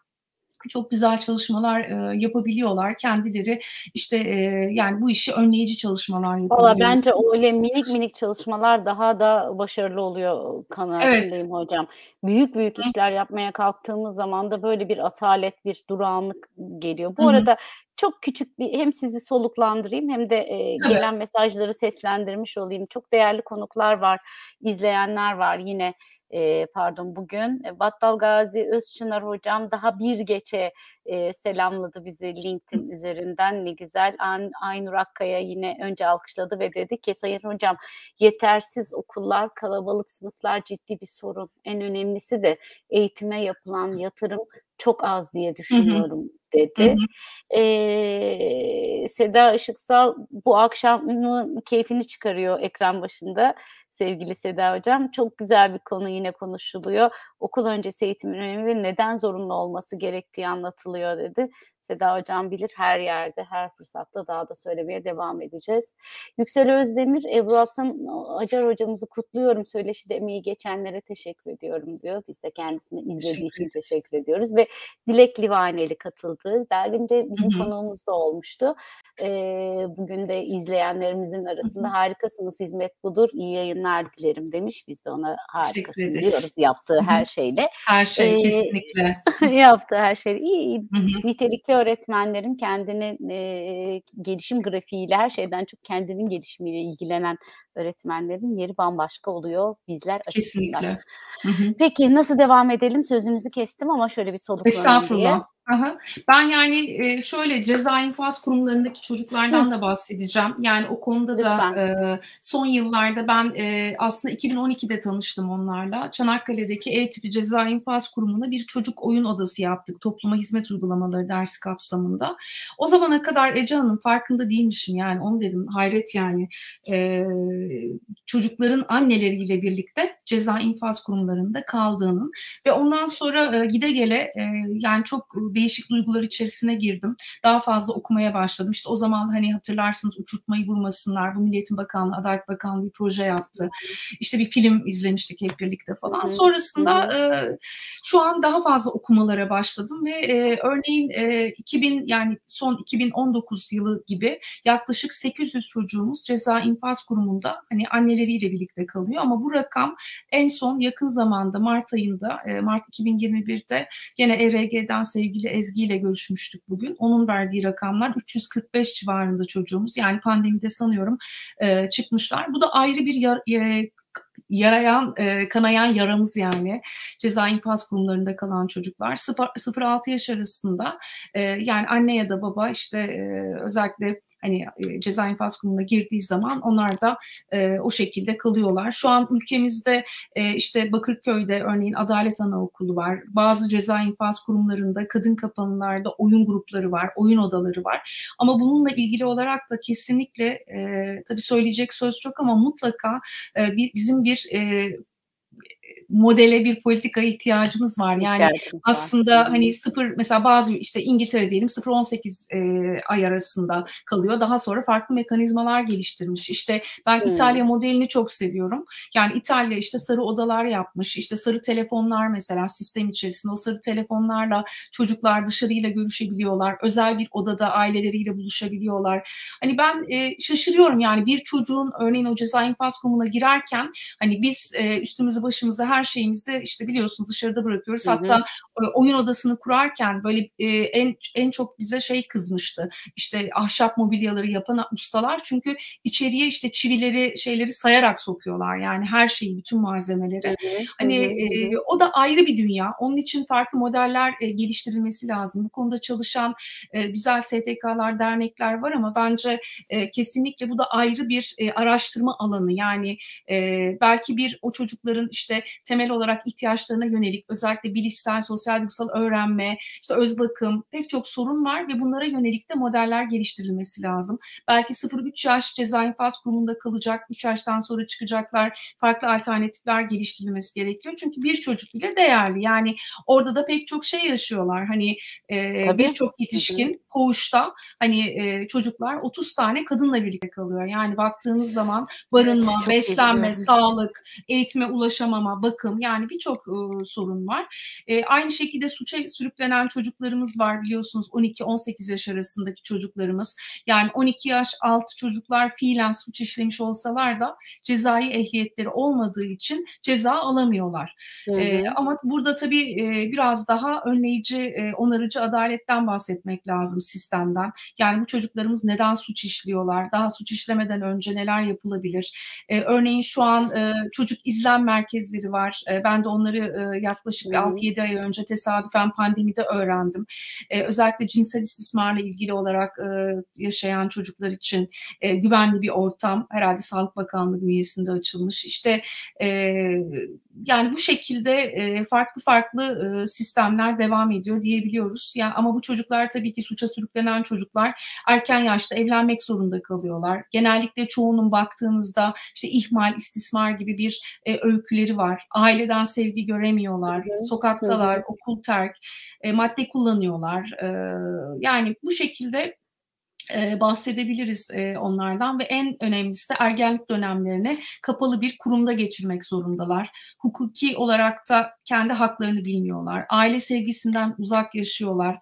çok güzel çalışmalar e, yapabiliyorlar. Kendileri işte e, yani bu işi önleyici çalışmalar yapıyorlar. Valla bence öyle minik minik çalışmalar daha da başarılı oluyor kanaatindeyim evet. hocam. Büyük büyük işler yapmaya kalktığımız zaman da böyle bir atalet, bir durağanlık geliyor. Bu Hı-hı. arada çok küçük bir hem sizi soluklandırayım hem de e, gelen mesajları seslendirmiş olayım. Çok değerli konuklar var, izleyenler var yine e, pardon bugün Battal Gazi Özçınar hocam daha bir geçe e, selamladı bizi LinkedIn üzerinden ne güzel. An, Aynur Akkaya yine önce alkışladı ve dedi ki Sayın Hocam yetersiz okullar, kalabalık sınıflar ciddi bir sorun. En önemlisi de eğitime yapılan yatırım çok az diye düşünüyorum. Hı hı dedi. Hı hı. Ee, Seda Işıksal bu akşamın keyfini çıkarıyor ekran başında sevgili Seda Hocam. Çok güzel bir konu yine konuşuluyor. Okul öncesi eğitimin önemi ve neden zorunlu olması gerektiği anlatılıyor dedi. Seda Hocam bilir her yerde, her fırsatta daha da söylemeye devam edeceğiz. Yüksel Özdemir, Ebru Altan Acar hocamızı kutluyorum. Söyleşide emeği geçenlere teşekkür ediyorum diyor. Biz de kendisini izlediği için teşekkür ediyoruz. Ve Dilek Livaneli katıldı. Dergimde bizim hı hı. konuğumuz da olmuştu. Ee, bugün de izleyenlerimizin arasında hı hı. harikasınız, hizmet budur, iyi yayınlar dilerim demiş. Biz de ona harikasın diyoruz yaptığı her şeyle. Her şey ee, kesinlikle. yaptığı her şey. İyi, hı. nitelikli öğretmenlerin kendini e, gelişim grafiğiyle her şeyden çok kendinin gelişimiyle ilgilenen öğretmenlerin yeri bambaşka oluyor bizler açısından. Kesinlikle. Peki nasıl devam edelim? Sözünüzü kestim ama şöyle bir soluklanalım diye. Aha. Ben yani e, şöyle ceza infaz kurumlarındaki çocuklardan Hı. da bahsedeceğim. Yani o konuda Lütfen. da e, son yıllarda ben e, aslında 2012'de tanıştım onlarla. Çanakkale'deki E-tipi ceza infaz kurumuna bir çocuk oyun odası yaptık. Topluma hizmet uygulamaları dersi kapsamında. O zamana kadar Ece Hanım farkında değilmişim yani onu dedim hayret yani. E, çocukların anneleriyle birlikte ceza infaz kurumlarında kaldığının ve ondan sonra e, gide gele e, yani çok değişik duygular içerisine girdim. Daha fazla okumaya başladım. İşte o zaman hani hatırlarsınız uçurtmayı vurmasınlar. Bu Milliyetin Bakanlığı, Adalet Bakanlığı bir proje yaptı. İşte bir film izlemiştik hep birlikte falan. Sonrasında e, şu an daha fazla okumalara başladım ve e, örneğin e, 2000 yani son 2019 yılı gibi yaklaşık 800 çocuğumuz ceza infaz kurumunda hani anneleriyle birlikte kalıyor ama bu rakam en son yakın zamanda Mart ayında e, Mart 2021'de yine ERG'den sevgili sevgili Ezgi ile görüşmüştük bugün. Onun verdiği rakamlar 345 civarında çocuğumuz. Yani pandemide sanıyorum e, çıkmışlar. Bu da ayrı bir yar, e, yarayan, e, kanayan yaramız yani ceza infaz kurumlarında kalan çocuklar 0-6 yaş arasında e, yani anne ya da baba işte e, özellikle hani e, ceza infaz kurumuna girdiği zaman onlar da e, o şekilde kalıyorlar. Şu an ülkemizde e, işte Bakırköy'de örneğin Adalet Anaokulu var. Bazı ceza infaz kurumlarında kadın kapanılarda oyun grupları var, oyun odaları var. Ama bununla ilgili olarak da kesinlikle e, tabii söyleyecek söz çok ama mutlaka e, bizim bir e, modele bir politika ihtiyacımız var. Yani İhtiyacımız var. aslında hı. hani sıfır mesela bazı işte İngiltere diyelim 0-18 e, ay arasında kalıyor. Daha sonra farklı mekanizmalar geliştirmiş. İşte ben Hı. İtalya modelini çok seviyorum. Yani İtalya işte sarı odalar yapmış. İşte sarı telefonlar mesela sistem içerisinde o sarı telefonlarla çocuklar dışarıyla görüşebiliyorlar. Özel bir odada aileleriyle buluşabiliyorlar. Hani ben e, şaşırıyorum yani bir çocuğun örneğin o ceza infaz kurumuna girerken hani biz e, üstümüzü başımıza her şeyimizi işte biliyorsunuz dışarıda bırakıyoruz. Hı hı. Hatta e, oyun odasını kurarken böyle e, en en çok bize şey kızmıştı. İşte ahşap mobilyaları yapan ustalar çünkü içeriye işte çivileri şeyleri sayarak sokuyorlar. Yani her şeyi bütün malzemeleri. Hı hı. Hani e, o da ayrı bir dünya. Onun için farklı modeller e, geliştirilmesi lazım. Bu konuda çalışan e, güzel STK'lar, dernekler var ama bence e, kesinlikle bu da ayrı bir e, araştırma alanı. Yani e, belki bir o çocukların işte temel olarak ihtiyaçlarına yönelik özellikle bilişsel, sosyal, duygusal öğrenme, işte öz bakım pek çok sorun var ve bunlara yönelik de modeller geliştirilmesi lazım. Belki 0-3 yaş ceza infaz kurumunda kalacak, 3 yaştan sonra çıkacaklar, farklı alternatifler geliştirilmesi gerekiyor. Çünkü bir çocuk bile değerli. Yani orada da pek çok şey yaşıyorlar. Hani e, birçok yetişkin koğuşta hani e, çocuklar 30 tane kadınla birlikte kalıyor. Yani baktığınız zaman barınma, çok beslenme, sağlık, eğitime ulaşamama, bakım yani birçok e, sorun var. E, aynı şekilde suça sürüklenen çocuklarımız var biliyorsunuz 12-18 yaş arasındaki çocuklarımız. Yani 12 yaş altı çocuklar fiilen suç işlemiş olsalar da cezai ehliyetleri olmadığı için ceza alamıyorlar. E, ama burada tabii e, biraz daha önleyici, e, onarıcı adaletten bahsetmek lazım sistemden. Yani bu çocuklarımız neden suç işliyorlar? Daha suç işlemeden önce neler yapılabilir? E, örneğin şu an e, çocuk izlem merkezleri var. E, ben de onları e, yaklaşık hı. 6-7 ay önce tesadüfen pandemide öğrendim. E, özellikle cinsel istismarla ilgili olarak e, yaşayan çocuklar için e, güvenli bir ortam herhalde Sağlık Bakanlığı bünyesinde açılmış. İşte e, yani bu şekilde e, farklı farklı e, sistemler devam ediyor diyebiliyoruz. Yani ama bu çocuklar tabii ki suça sürüklenen çocuklar erken yaşta evlenmek zorunda kalıyorlar. Genellikle çoğunun baktığınızda işte ihmal, istismar gibi bir e, öyküleri var. Aileden sevgi Hı göremiyorlar, hı. Hı sokaktalar, hı. okul terk, e, madde kullanıyorlar. E, yani bu şekilde e, bahsedebiliriz e, onlardan ve en önemlisi de ergenlik dönemlerini kapalı bir kurumda geçirmek zorundalar. Hukuki olarak da kendi haklarını bilmiyorlar. Aile sevgisinden uzak yaşıyorlar.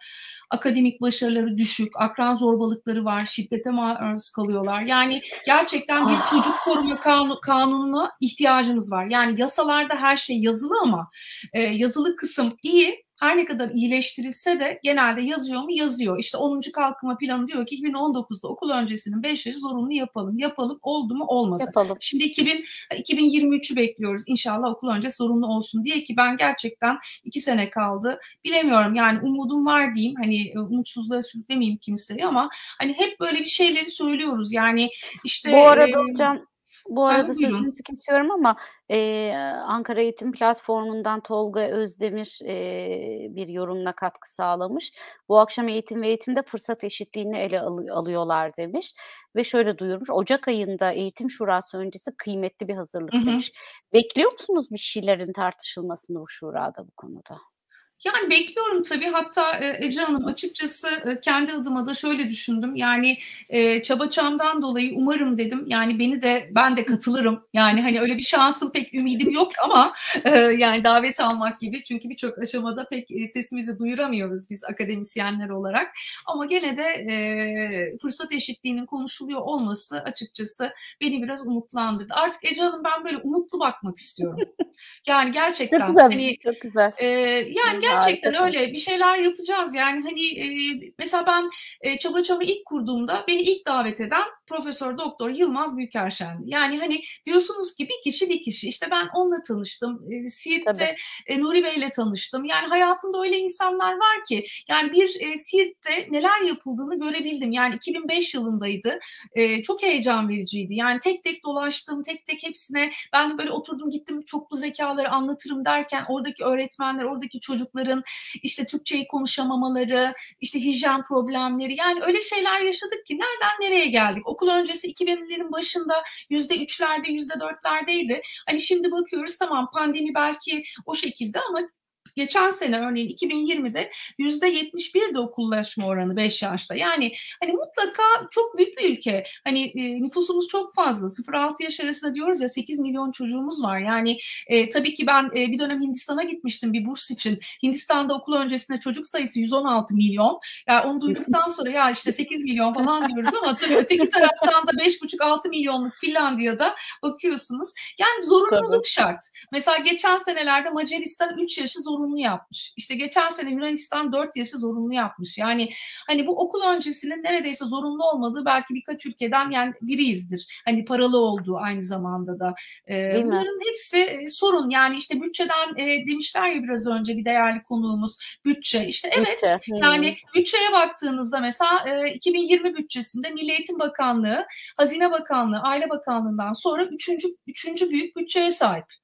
Akademik başarıları düşük, akran zorbalıkları var, şiddete maruz kalıyorlar. Yani gerçekten bir çocuk Ah! koruma kanunu, kanununa ihtiyacımız var. Yani yasalarda her şey yazılı ama e, yazılı kısım iyi. Her ne kadar iyileştirilse de genelde yazıyor mu? Yazıyor. İşte 10. Kalkınma Planı diyor ki 2019'da okul öncesinin 5 yaşı zorunlu yapalım. Yapalım. Oldu mu? Olmadı. Yapalım. Şimdi 2000, 2023'ü bekliyoruz. İnşallah okul öncesi zorunlu olsun diye ki ben gerçekten 2 sene kaldı. Bilemiyorum yani umudum var diyeyim. Hani e, umutsuzluğa sürüklemeyeyim kimseyi ama hani hep böyle bir şeyleri söylüyoruz. Yani işte Bu arada e, hocam bu ha, arada buyurun. sözünüzü kesiyorum ama eee, Ankara Eğitim Platformu'ndan Tolga Özdemir eee, bir yorumla katkı sağlamış. Bu akşam eğitim ve eğitimde fırsat eşitliğini ele alı- alıyorlar demiş ve şöyle duyurmuş. Ocak ayında Eğitim Şurası öncesi kıymetli bir hazırlık Hı hı. demiş. Bekliyor musunuz bir şeylerin tartışılmasını bu şurada bu konuda? Yani bekliyorum tabii. Hatta e, Ece Hanım açıkçası e, kendi adıma da şöyle düşündüm. Yani e, çaba çamdan dolayı umarım dedim. Yani beni de ben de katılırım. Yani hani öyle bir şansım pek ümidim yok ama e, yani davet almak gibi. Çünkü birçok aşamada pek e, sesimizi duyuramıyoruz biz akademisyenler olarak. Ama gene de e, fırsat eşitliğinin konuşuluyor olması açıkçası beni biraz umutlandırdı. Artık Ece Hanım ben böyle umutlu bakmak istiyorum. Yani Çok gerçekten güzel, hani çok güzel. ee, yani gerçekten Harikasın. öyle bir şeyler yapacağız. Yani hani e, mesela ben e, Çaba Çaba ilk kurduğumda beni ilk davet eden Profesör Doktor Yılmaz Büyükerşen'di. Yani hani diyorsunuz ki bir kişi bir kişi. İşte ben onunla tanıştım. E, Siirt'te e, Nuri Bey'le tanıştım. Yani hayatımda öyle insanlar var ki yani bir e, Siirt'te neler yapıldığını görebildim. Yani 2005 yılındaydı. E, çok heyecan vericiydi. Yani tek tek dolaştım, tek tek hepsine ben böyle oturdum gittim çoklu zekaları anlatırım derken oradaki öğretmenler, oradaki çocuklar çocukların işte Türkçeyi konuşamamaları, işte hijyen problemleri yani öyle şeyler yaşadık ki nereden nereye geldik? Okul öncesi 2000'lerin başında yüzde üçlerde, yüzde dörtlerdeydi. Hani şimdi bakıyoruz tamam pandemi belki o şekilde ama geçen sene örneğin 2020'de yüzde 71 de okullaşma oranı 5 yaşta. Yani hani mutlaka çok büyük bir ülke. Hani e, nüfusumuz çok fazla. 0-6 yaş arasında diyoruz ya 8 milyon çocuğumuz var. Yani e, tabii ki ben e, bir dönem Hindistan'a gitmiştim bir burs için. Hindistan'da okul öncesinde çocuk sayısı 116 milyon. Yani onu duyduktan sonra ya işte 8 milyon falan diyoruz ama tabii öteki taraftan da 5,5-6 milyonluk Finlandiya'da bakıyorsunuz. Yani zorunluluk tabii. şart. Mesela geçen senelerde Macaristan 3 yaşı zorunlu zorunlu yapmış. İşte geçen sene Yunanistan 4 yaşı zorunlu yapmış. Yani hani bu okul öncesinin neredeyse zorunlu olmadığı belki birkaç ülkeden yani biriyizdir. Hani paralı olduğu aynı zamanda da. Ee, bunların mi? hepsi e, sorun. Yani işte bütçeden e, demişler ya biraz önce bir değerli konuğumuz bütçe. İşte evet bütçe. yani bütçeye baktığınızda mesela e, 2020 bütçesinde Milli Eğitim Bakanlığı, Hazine Bakanlığı, Aile Bakanlığı'ndan sonra üçüncü, üçüncü büyük bütçeye sahip.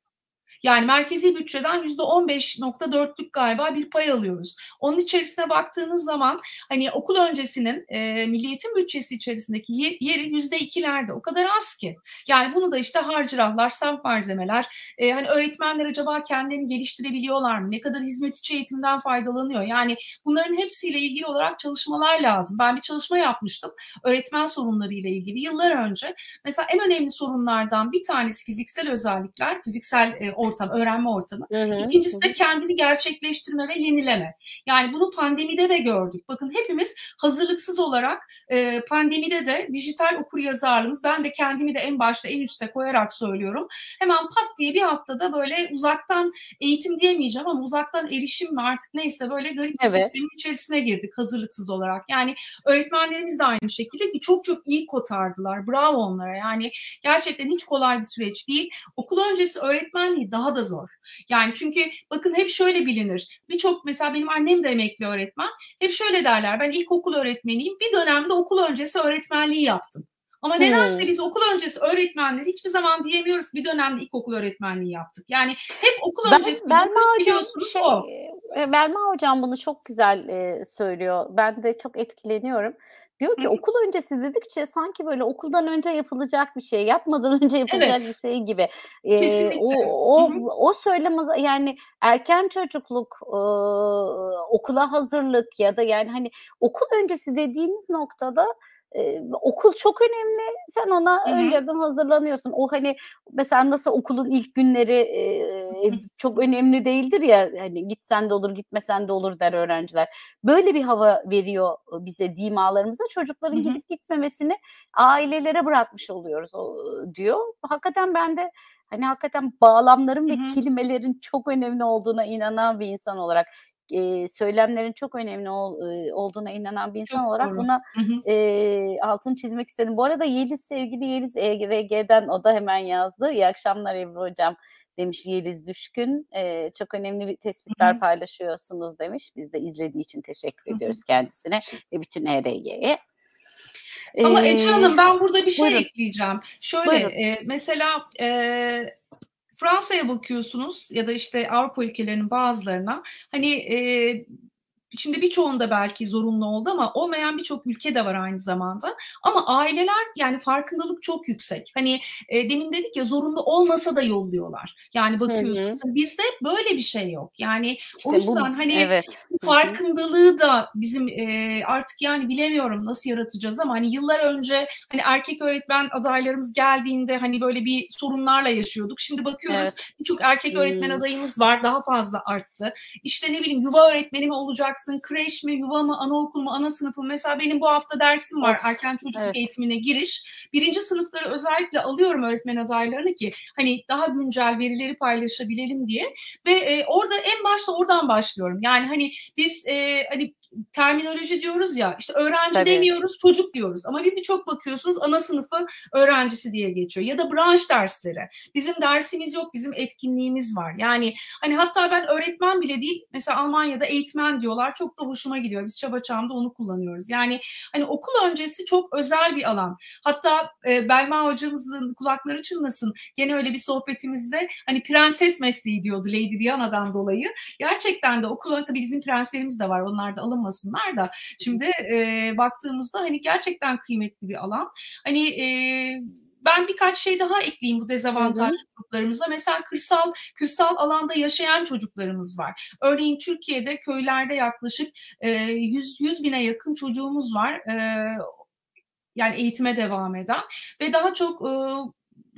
Yani merkezi bütçeden %15.4'lük galiba bir pay alıyoruz. Onun içerisine baktığınız zaman hani okul öncesinin e, milli eğitim bütçesi içerisindeki yeri %2'lerde o kadar az ki. Yani bunu da işte harcırahlar, saf malzemeler, e, hani öğretmenler acaba kendilerini geliştirebiliyorlar mı? Ne kadar hizmetçi eğitimden faydalanıyor? Yani bunların hepsiyle ilgili olarak çalışmalar lazım. Ben bir çalışma yapmıştım öğretmen sorunları ile ilgili yıllar önce. Mesela en önemli sorunlardan bir tanesi fiziksel özellikler, fiziksel e, ortam, öğrenme ortamı. Hı hı, İkincisi de kendini gerçekleştirme ve yenileme. Yani bunu pandemide de gördük. Bakın hepimiz hazırlıksız olarak e, pandemide de dijital okur yazarlığımız, ben de kendimi de en başta en üste koyarak söylüyorum. Hemen pat diye bir haftada böyle uzaktan eğitim diyemeyeceğim ama uzaktan erişim mi artık neyse böyle garip bir evet. sistemin içerisine girdik hazırlıksız olarak. Yani öğretmenlerimiz de aynı şekilde ki çok çok iyi kotardılar. Bravo onlara. Yani gerçekten hiç kolay bir süreç değil. Okul öncesi öğretmenliği daha da zor. Yani çünkü bakın hep şöyle bilinir. Birçok mesela benim annem de emekli öğretmen. Hep şöyle derler. Ben ilkokul öğretmeniyim. Bir dönemde okul öncesi öğretmenliği yaptım. Ama nedense hmm. biz okul öncesi öğretmenleri hiçbir zaman diyemiyoruz bir dönemde ilkokul öğretmenliği yaptık. Yani hep okul ben, öncesi Belma biliyorsunuz şey, o. E, Belma hocam bunu çok güzel e, söylüyor. Ben de çok etkileniyorum. Diyor ki Hı. okul öncesi dedikçe sanki böyle okuldan önce yapılacak bir şey, yatmadan önce yapılacak evet. bir şey gibi. Ee, o o, o söylemez yani erken çocukluk, e, okula hazırlık ya da yani hani okul öncesi dediğimiz noktada ee, okul çok önemli. Sen ona Hı-hı. önceden hazırlanıyorsun. O hani mesela nasıl okulun ilk günleri e, çok önemli değildir ya hani gitsen de olur gitmesen de olur der öğrenciler. Böyle bir hava veriyor bize dimalarımıza. Çocukların Hı-hı. gidip gitmemesini ailelere bırakmış oluyoruz o, diyor. Hakikaten ben de hani hakikaten bağlamların Hı-hı. ve kelimelerin çok önemli olduğuna inanan bir insan olarak e, söylemlerin çok önemli ol, e, olduğuna inanan bir insan çok olarak doğru. buna e, altını çizmek istedim. Bu arada Yeliz sevgili Yeliz EGRG'den o da hemen yazdı. İyi akşamlar Ebru Hocam demiş Yeliz Düşkün. E, çok önemli bir tespitler Hı-hı. paylaşıyorsunuz demiş. Biz de izlediği için teşekkür Hı-hı. ediyoruz kendisine ve bütün ERG'ye. Ama Ece Hanım ben burada bir şey buyurun. ekleyeceğim. Şöyle e, mesela e, Fransa'ya bakıyorsunuz ya da işte Avrupa ülkelerinin bazılarına hani e, Şimdi birçoğunda belki zorunlu oldu ama olmayan birçok ülke de var aynı zamanda. Ama aileler yani farkındalık çok yüksek. Hani e, demin dedik ya zorunlu olmasa da yolluyorlar. Yani bakıyorsunuz hı hı. bizde böyle bir şey yok. Yani işte o yüzden bu, hani evet. farkındalığı da bizim e, artık yani bilemiyorum nasıl yaratacağız ama hani yıllar önce hani erkek öğretmen adaylarımız geldiğinde hani böyle bir sorunlarla yaşıyorduk. Şimdi bakıyoruz evet. birçok erkek öğretmen hmm. adayımız var daha fazla arttı. İşte ne bileyim yuva öğretmeni mi olacak yapacaksın? Kreş mi, yuva mı, anaokul mu, ana sınıfı? Mesela benim bu hafta dersim var. Erken çocukluk evet. eğitimine giriş. Birinci sınıfları özellikle alıyorum öğretmen adaylarını ki hani daha güncel verileri paylaşabilelim diye. Ve e, orada en başta oradan başlıyorum. Yani hani biz e, hani terminoloji diyoruz ya işte öğrenci Tabii. demiyoruz çocuk diyoruz ama bir birçok bakıyorsunuz ana sınıfı öğrencisi diye geçiyor ya da branş dersleri. Bizim dersimiz yok bizim etkinliğimiz var. Yani hani hatta ben öğretmen bile değil mesela Almanya'da eğitmen diyorlar çok da hoşuma gidiyor. Biz Çaba Çam'da onu kullanıyoruz. Yani hani okul öncesi çok özel bir alan. Hatta e, Belma hocamızın kulakları çınlasın. Gene öyle bir sohbetimizde hani prenses mesleği diyordu Lady Diana'dan dolayı. Gerçekten de okul tabii bizim prenslerimiz de var. Onlar da alınmasınlar da. Şimdi e, baktığımızda hani gerçekten kıymetli bir alan. Hani e, ben birkaç şey daha ekleyeyim bu dezavantaj gruplarımıza. Mesela kırsal kırsal alanda yaşayan çocuklarımız var. Örneğin Türkiye'de köylerde yaklaşık e, 100, 100 bine yakın çocuğumuz var. E, yani eğitime devam eden ve daha çok e,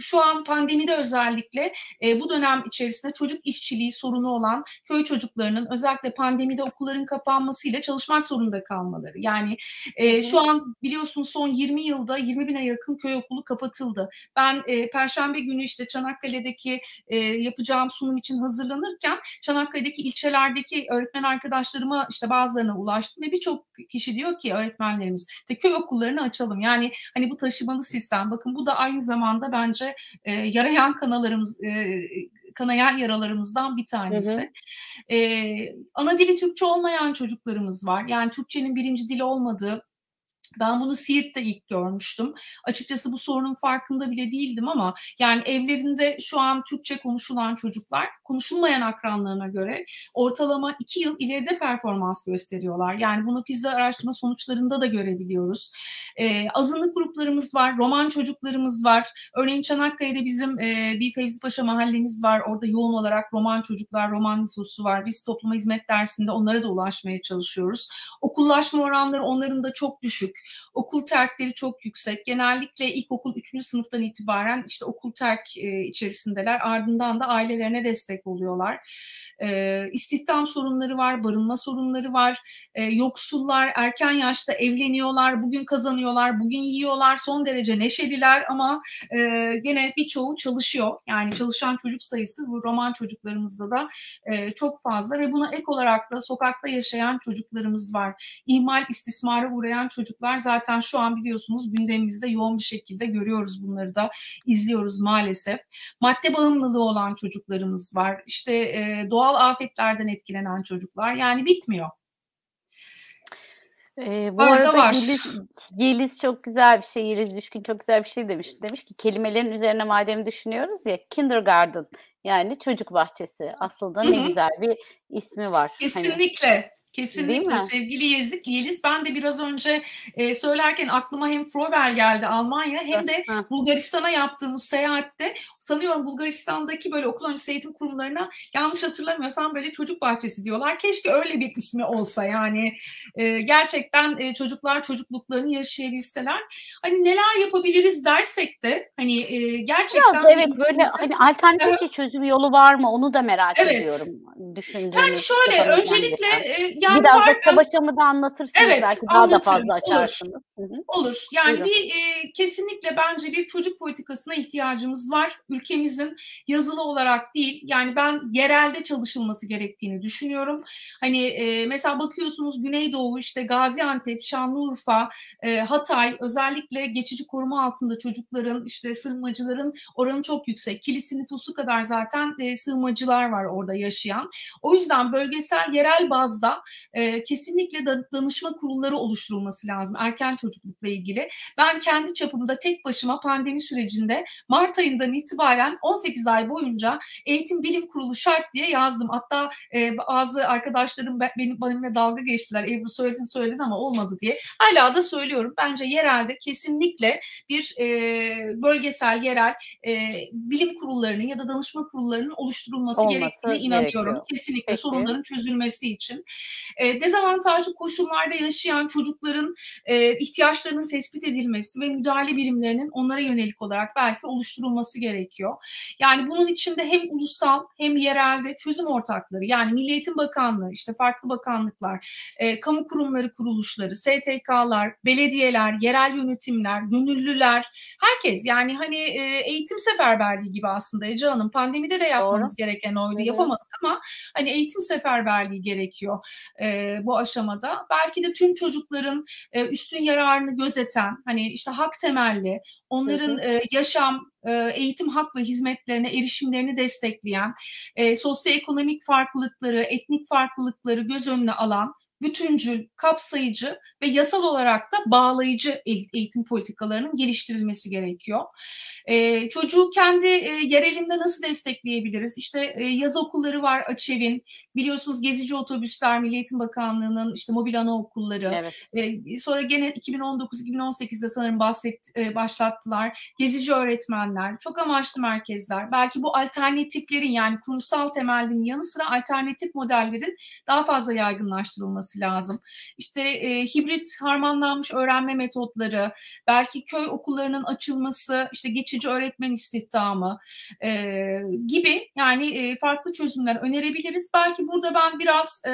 şu an pandemide özellikle e, bu dönem içerisinde çocuk işçiliği sorunu olan köy çocuklarının özellikle pandemide okulların kapanmasıyla çalışmak zorunda kalmaları. Yani e, şu an biliyorsunuz son 20 yılda 20 bine yakın köy okulu kapatıldı. Ben e, Perşembe günü işte Çanakkale'deki e, yapacağım sunum için hazırlanırken Çanakkale'deki ilçelerdeki öğretmen arkadaşlarıma işte bazılarına ulaştım ve birçok kişi diyor ki öğretmenlerimiz işte köy okullarını açalım. Yani hani bu taşımalı sistem bakın bu da aynı zamanda bence e, yarayan kanalarımız e, kanayan yaralarımızdan bir tanesi. Hı hı. E, ana dili Türkçe olmayan çocuklarımız var. Yani Türkçenin birinci dili olmadığı ben bunu Siirt'te ilk görmüştüm. Açıkçası bu sorunun farkında bile değildim ama yani evlerinde şu an Türkçe konuşulan çocuklar konuşulmayan akranlarına göre ortalama iki yıl ileride performans gösteriyorlar. Yani bunu pizza araştırma sonuçlarında da görebiliyoruz. Ee, azınlık gruplarımız var, roman çocuklarımız var. Örneğin Çanakkale'de bizim e, bir Fevzi Paşa mahallemiz var. Orada yoğun olarak roman çocuklar, roman nüfusu var. Biz topluma hizmet dersinde onlara da ulaşmaya çalışıyoruz. Okullaşma oranları onların da çok düşük. Okul terkleri çok yüksek. Genellikle ilkokul 3. sınıftan itibaren işte okul terk e, içerisindeler. Ardından da ailelerine destek oluyorlar. E, istihdam sorunları var, barınma sorunları var. E, yoksullar erken yaşta evleniyorlar, bugün kazanıyorlar, bugün yiyorlar. Son derece neşeliler ama e, gene birçoğu çalışıyor. Yani çalışan çocuk sayısı bu roman çocuklarımızda da e, çok fazla ve buna ek olarak da sokakta yaşayan çocuklarımız var. İhmal, istismara uğrayan çocuklar zaten şu an biliyorsunuz gündemimizde yoğun bir şekilde görüyoruz bunları da izliyoruz maalesef. Madde bağımlılığı olan çocuklarımız var. İşte e, doğal afetlerden etkilenen çocuklar yani bitmiyor. Ee, bu Arada arada var. Yeliz, Yeliz çok güzel bir şey, Yeliz Düşkün çok güzel bir şey demiş. Demiş ki kelimelerin üzerine madem düşünüyoruz ya kindergarten yani çocuk bahçesi aslında ne Hı-hı. güzel bir ismi var. Hani Kesinlikle. Hani, Kesinlikle sevgili Yezik Yeliz. Ben de biraz önce e, söylerken aklıma hem Frobel geldi Almanya hem de Bulgaristan'a yaptığımız seyahatte sanıyorum Bulgaristan'daki böyle okul öncesi eğitim kurumlarına yanlış hatırlamıyorsam böyle çocuk bahçesi diyorlar. Keşke öyle bir ismi olsa yani e, gerçekten e, çocuklar çocukluklarını yaşayabilseler. Hani neler yapabiliriz dersek de hani e, gerçekten Biraz, evet böyle hani alternatif bir çözüm yolu var mı onu da merak evet. ediyorum düşündüğünüz. Yani şöyle öncelikle e, yani biraz da kabaçamı da anlatırsınız evet, belki daha da fazla açarsınız. Olur. Olur. Yani Buyurun. bir e, kesinlikle bence bir çocuk politikasına ihtiyacımız var. Ülkemizin yazılı olarak değil. Yani ben yerelde çalışılması gerektiğini düşünüyorum. Hani e, mesela bakıyorsunuz Güneydoğu işte Gaziantep, Şanlıurfa, e, Hatay özellikle geçici koruma altında çocukların işte sığınmacıların oranı çok yüksek. Kilisi nüfusu kadar zaten e, sığınmacılar var orada yaşayan. O yüzden bölgesel yerel bazda e, kesinlikle da, danışma kurulları oluşturulması lazım erken çocuklukla ilgili. Ben kendi çapımda tek başıma pandemi sürecinde Mart ayından itibaren 18 ay boyunca eğitim bilim kurulu şart diye yazdım. Hatta e, bazı arkadaşlarım benim benimle dalga geçtiler. Ebru söyledin söyledin ama olmadı diye. Hala da söylüyorum. Bence yerelde kesinlikle bir e, bölgesel yerel e, bilim kurullarının ya da danışma kurullarının oluşturulması Olması gerektiğine inanıyorum. Gerekiyor. Kesinlikle Peki. sorunların çözülmesi için. E, dezavantajlı koşullarda yaşayan çocukların e, ihtiyaç ihtiyaçlarının tespit edilmesi ve müdahale birimlerinin onlara yönelik olarak belki oluşturulması gerekiyor. Yani bunun içinde hem ulusal hem yerelde çözüm ortakları yani Milli Eğitim Bakanlığı, işte farklı bakanlıklar, e, kamu kurumları kuruluşları, STK'lar, belediyeler, yerel yönetimler, gönüllüler, herkes yani hani e, eğitim seferberliği gibi aslında Ece Hanım. Pandemide de yapmamız Doğru. gereken oydu. Hı-hı. Yapamadık ama hani eğitim seferberliği gerekiyor e, bu aşamada. Belki de tüm çocukların e, üstün yararını gözeten hani işte hak temelli onların e, yaşam e, eğitim hak ve hizmetlerine erişimlerini destekleyen, e, sosyoekonomik farklılıkları, etnik farklılıkları göz önüne alan bütüncül, kapsayıcı ve yasal olarak da bağlayıcı eğitim politikalarının geliştirilmesi gerekiyor. Ee, çocuğu kendi e, yerelinde nasıl destekleyebiliriz? İşte e, yaz okulları var Açev'in, biliyorsunuz gezici otobüsler Milli Eğitim Bakanlığı'nın işte mobil anaokulları. Evet. E, sonra gene 2019-2018'de sanırım bahset, e, başlattılar. Gezici öğretmenler, çok amaçlı merkezler. Belki bu alternatiflerin yani kurumsal temelin yanı sıra alternatif modellerin daha fazla yaygınlaştırılması olması lazım. İşte e, hibrit harmanlanmış öğrenme metotları, belki köy okullarının açılması, işte geçici öğretmen istihdamı e, gibi yani e, farklı çözümler önerebiliriz. Belki burada ben biraz e,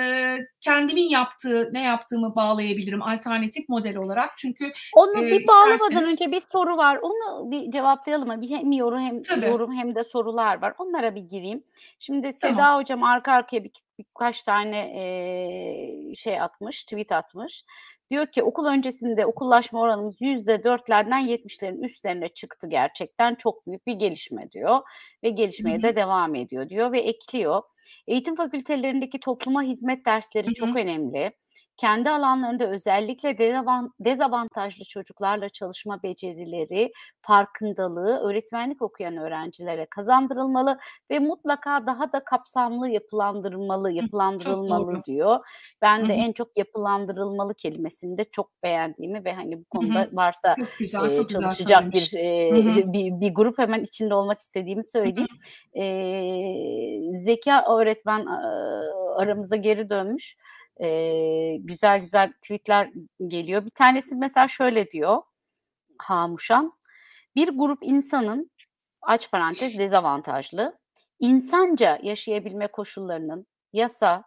kendimin yaptığı, ne yaptığımı bağlayabilirim alternatif model olarak. Çünkü onu e, bir bağlamadan isterseniz... önce bir soru var. Onu bir cevaplayalım mı? Hem yorum hem Tabii. yorum hem de sorular var. Onlara bir gireyim. Şimdi Seda tamam. hocam arka arkaya bir birkaç tane e, şey atmış, tweet atmış. Diyor ki okul öncesinde okullaşma oranımız yüzde dörtlerden yetmişlerin üstlerine çıktı gerçekten çok büyük bir gelişme diyor ve gelişmeye de devam ediyor diyor ve ekliyor. Eğitim fakültelerindeki topluma hizmet dersleri Hı-hı. çok önemli kendi alanlarında özellikle dezavantajlı çocuklarla çalışma becerileri, farkındalığı öğretmenlik okuyan öğrencilere kazandırılmalı ve mutlaka daha da kapsamlı yapılandırılmalı, yapılandırılmalı diyor. Ben de en çok yapılandırılmalı kelimesini de çok beğendiğimi ve hani bu konuda varsa çok güzel, çok e, çalışacak bir, e, bir bir grup hemen içinde olmak istediğimi söyleyeyim. E, Zeka öğretmen aramıza geri dönmüş e, güzel güzel tweetler geliyor. Bir tanesi mesela şöyle diyor Hamuşan. Bir grup insanın aç parantez dezavantajlı insanca yaşayabilme koşullarının yasa,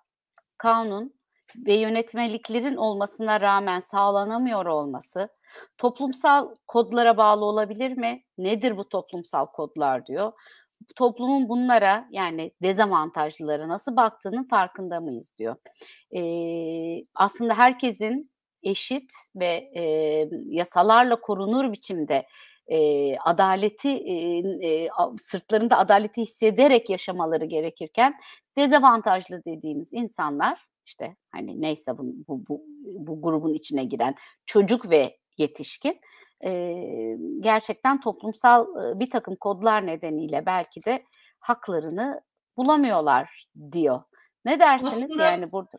kanun ve yönetmeliklerin olmasına rağmen sağlanamıyor olması toplumsal kodlara bağlı olabilir mi? Nedir bu toplumsal kodlar diyor toplumun bunlara yani dezavantajlılara nasıl baktığının farkında mıyız diyor. E, aslında herkesin eşit ve e, yasalarla korunur biçimde e, adaleti e, sırtlarında adaleti hissederek yaşamaları gerekirken dezavantajlı dediğimiz insanlar işte hani neyse bu, bu, bu, bu grubun içine giren çocuk ve yetişkin e, gerçekten toplumsal e, bir takım kodlar nedeniyle belki de haklarını bulamıyorlar diyor. Ne dersiniz Aslında, yani burada?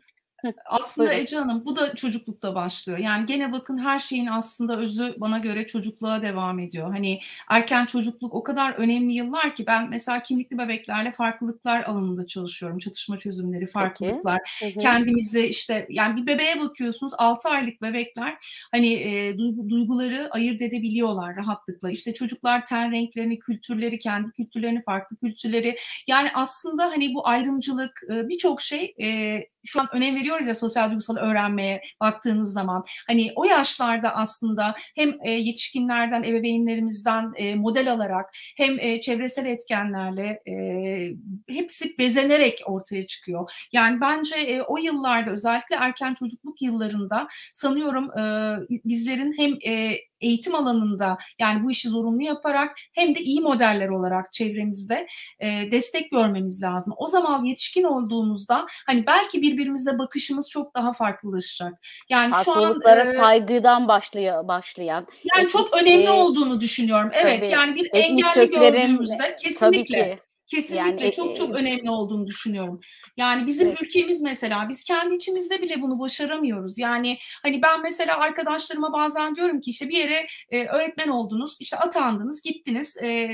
Aslında Buyurun. Ece Hanım bu da çocuklukta başlıyor. Yani gene bakın her şeyin aslında özü bana göre çocukluğa devam ediyor. Hani erken çocukluk o kadar önemli yıllar ki ben mesela kimlikli bebeklerle farklılıklar alanında çalışıyorum. Çatışma çözümleri, farklılıklar. Peki. Kendimizi işte yani bir bebeğe bakıyorsunuz 6 aylık bebekler hani e, duyguları ayırt edebiliyorlar rahatlıkla. İşte çocuklar ten renklerini, kültürleri, kendi kültürlerini, farklı kültürleri. Yani aslında hani bu ayrımcılık e, birçok şey e, şu an önem veriyoruz ya sosyal duygusal öğrenmeye baktığınız zaman. Hani o yaşlarda aslında hem e, yetişkinlerden, ebeveynlerimizden e, model alarak hem e, çevresel etkenlerle hepsi bezenerek ortaya çıkıyor. Yani bence o yıllarda özellikle erken çocukluk yıllarında sanıyorum bizlerin hem eğitim alanında yani bu işi zorunlu yaparak hem de iyi modeller olarak çevremizde e, destek görmemiz lazım. O zaman yetişkin olduğumuzda hani belki birbirimize bakışımız çok daha farklılaşacak. Yani şu an e, saygıdan başlıyor başlayan. Yani etnik, çok önemli e, olduğunu düşünüyorum. Evet tabii, yani bir engelli köklerin, gördüğümüzde kesinlikle Kesinlikle yani, çok çok önemli olduğunu düşünüyorum. Yani bizim evet. ülkemiz mesela biz kendi içimizde bile bunu başaramıyoruz. Yani hani ben mesela arkadaşlarıma bazen diyorum ki işte bir yere e, öğretmen oldunuz, işte atandınız, gittiniz. E,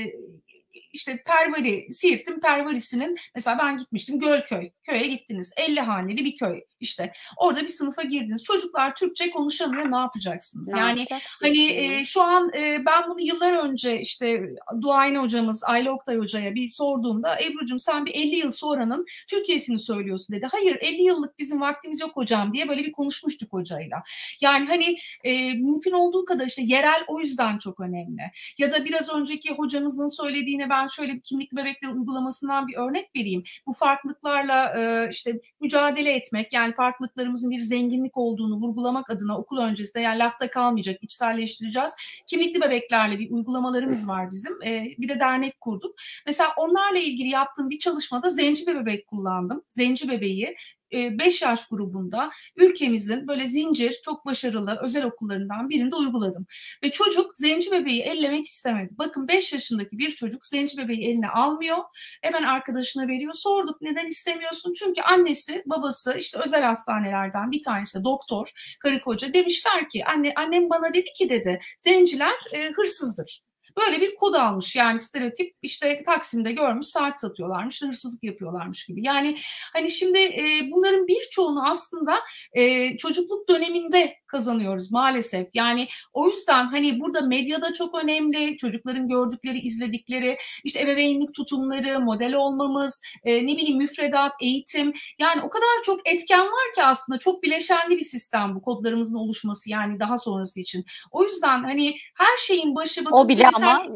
işte Pervari, Siirt'in Pervarisi'nin mesela ben gitmiştim Gölköy. Köye gittiniz. 50 haneli bir köy işte. Orada bir sınıfa girdiniz. Çocuklar Türkçe konuşamıyor. Ne yapacaksınız? Ne yani yapacak? hani e, şu an e, ben bunu yıllar önce işte duayen hocamız Ayla Oktay Hoca'ya bir sorduğumda Ebru'cum sen bir 50 yıl sonranın Türkiye'sini söylüyorsun dedi. Hayır 50 yıllık bizim vaktimiz yok hocam diye böyle bir konuşmuştuk hocayla. Yani hani e, mümkün olduğu kadar işte yerel o yüzden çok önemli. Ya da biraz önceki hocamızın söylediğine ben şöyle bir kimlikli bebekler uygulamasından bir örnek vereyim. Bu farklılıklarla e, işte mücadele etmek yani farklılıklarımızın bir zenginlik olduğunu vurgulamak adına okul öncesinde yani lafta kalmayacak içselleştireceğiz. Kimlikli bebeklerle bir uygulamalarımız var bizim. E, bir de dernek kurduk. Mesela onlarla ilgili yaptığım bir çalışmada zenci bebek kullandım. Zenci bebeği 5 yaş grubunda ülkemizin böyle zincir çok başarılı özel okullarından birinde uyguladım. Ve çocuk zenci bebeği ellemek istemedi. Bakın 5 yaşındaki bir çocuk zenci bebeği eline almıyor. Hemen arkadaşına veriyor. Sorduk neden istemiyorsun? Çünkü annesi, babası işte özel hastanelerden bir tanesi doktor, karı koca demişler ki anne annem bana dedi ki dedi zenciler e, hırsızdır. Böyle bir kod almış yani stereotip işte Taksim'de görmüş saat satıyorlarmış hırsızlık yapıyorlarmış gibi. Yani hani şimdi e, bunların birçoğunu aslında e, çocukluk döneminde kazanıyoruz maalesef. Yani o yüzden hani burada medyada çok önemli çocukların gördükleri izledikleri işte ebeveynlik tutumları model olmamız e, ne bileyim müfredat eğitim yani o kadar çok etken var ki aslında çok bileşenli bir sistem bu kodlarımızın oluşması yani daha sonrası için. O yüzden hani her şeyin başı bakın O bile küresel- ama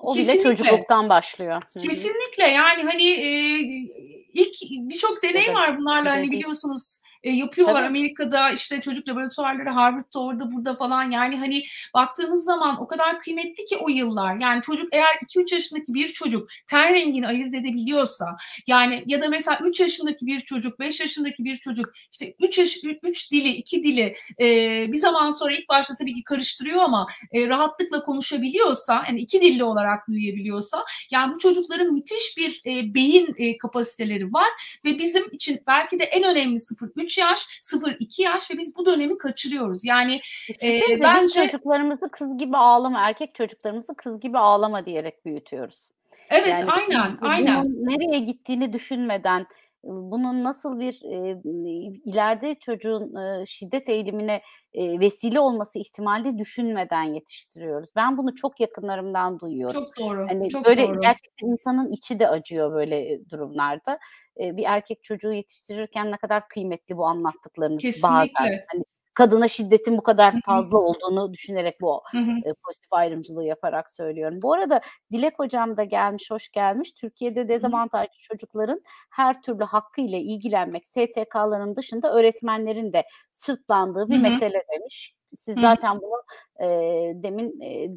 o bile Kesinlikle. çocukluktan başlıyor. Kesinlikle yani hani e, ilk birçok deney Evet, var bunlarla hani biliyorsunuz e, yapıyorlar. Tabii. Amerika'da işte çocuk laboratuvarları Harvard'da orada burada falan. Yani hani baktığınız zaman o kadar kıymetli ki o yıllar. Yani çocuk eğer 2-3 yaşındaki bir çocuk ten rengini ayırt edebiliyorsa yani ya da mesela 3 yaşındaki bir çocuk 5 yaşındaki bir çocuk işte 3 yaş 3 dili 2 dili e, bir zaman sonra ilk başta tabii ki karıştırıyor ama e, rahatlıkla konuşabiliyorsa yani iki dilli olarak büyüyebiliyorsa yani bu çocukların müthiş bir e, beyin e, kapasiteleri var ve bizim için belki de en önemli 0-3 yaş, 0-2 yaş ve biz bu dönemi kaçırıyoruz. Yani e, biz bence çocuklarımızı kız gibi ağlama, erkek çocuklarımızı kız gibi ağlama diyerek büyütüyoruz. evet Yani aynen aynen. nereye gittiğini düşünmeden, bunun nasıl bir e, ileride çocuğun e, şiddet eğilimine e, vesile olması ihtimali düşünmeden yetiştiriyoruz. Ben bunu çok yakınlarımdan duyuyorum. Çok doğru. Hani çok böyle doğru. gerçekten insanın içi de acıyor böyle durumlarda. E, bir erkek çocuğu yetiştirirken ne kadar kıymetli bu anlattıklarınız bazen. Kesinlikle. Hani kadına şiddetin bu kadar fazla olduğunu düşünerek bu e, pozitif ayrımcılığı yaparak söylüyorum. Bu arada Dilek Hocam da gelmiş, hoş gelmiş. Türkiye'de dezavantajlı çocukların her türlü hakkıyla ilgilenmek STK'ların dışında öğretmenlerin de sırtlandığı bir mesele demiş. Siz zaten bunu e, demin e,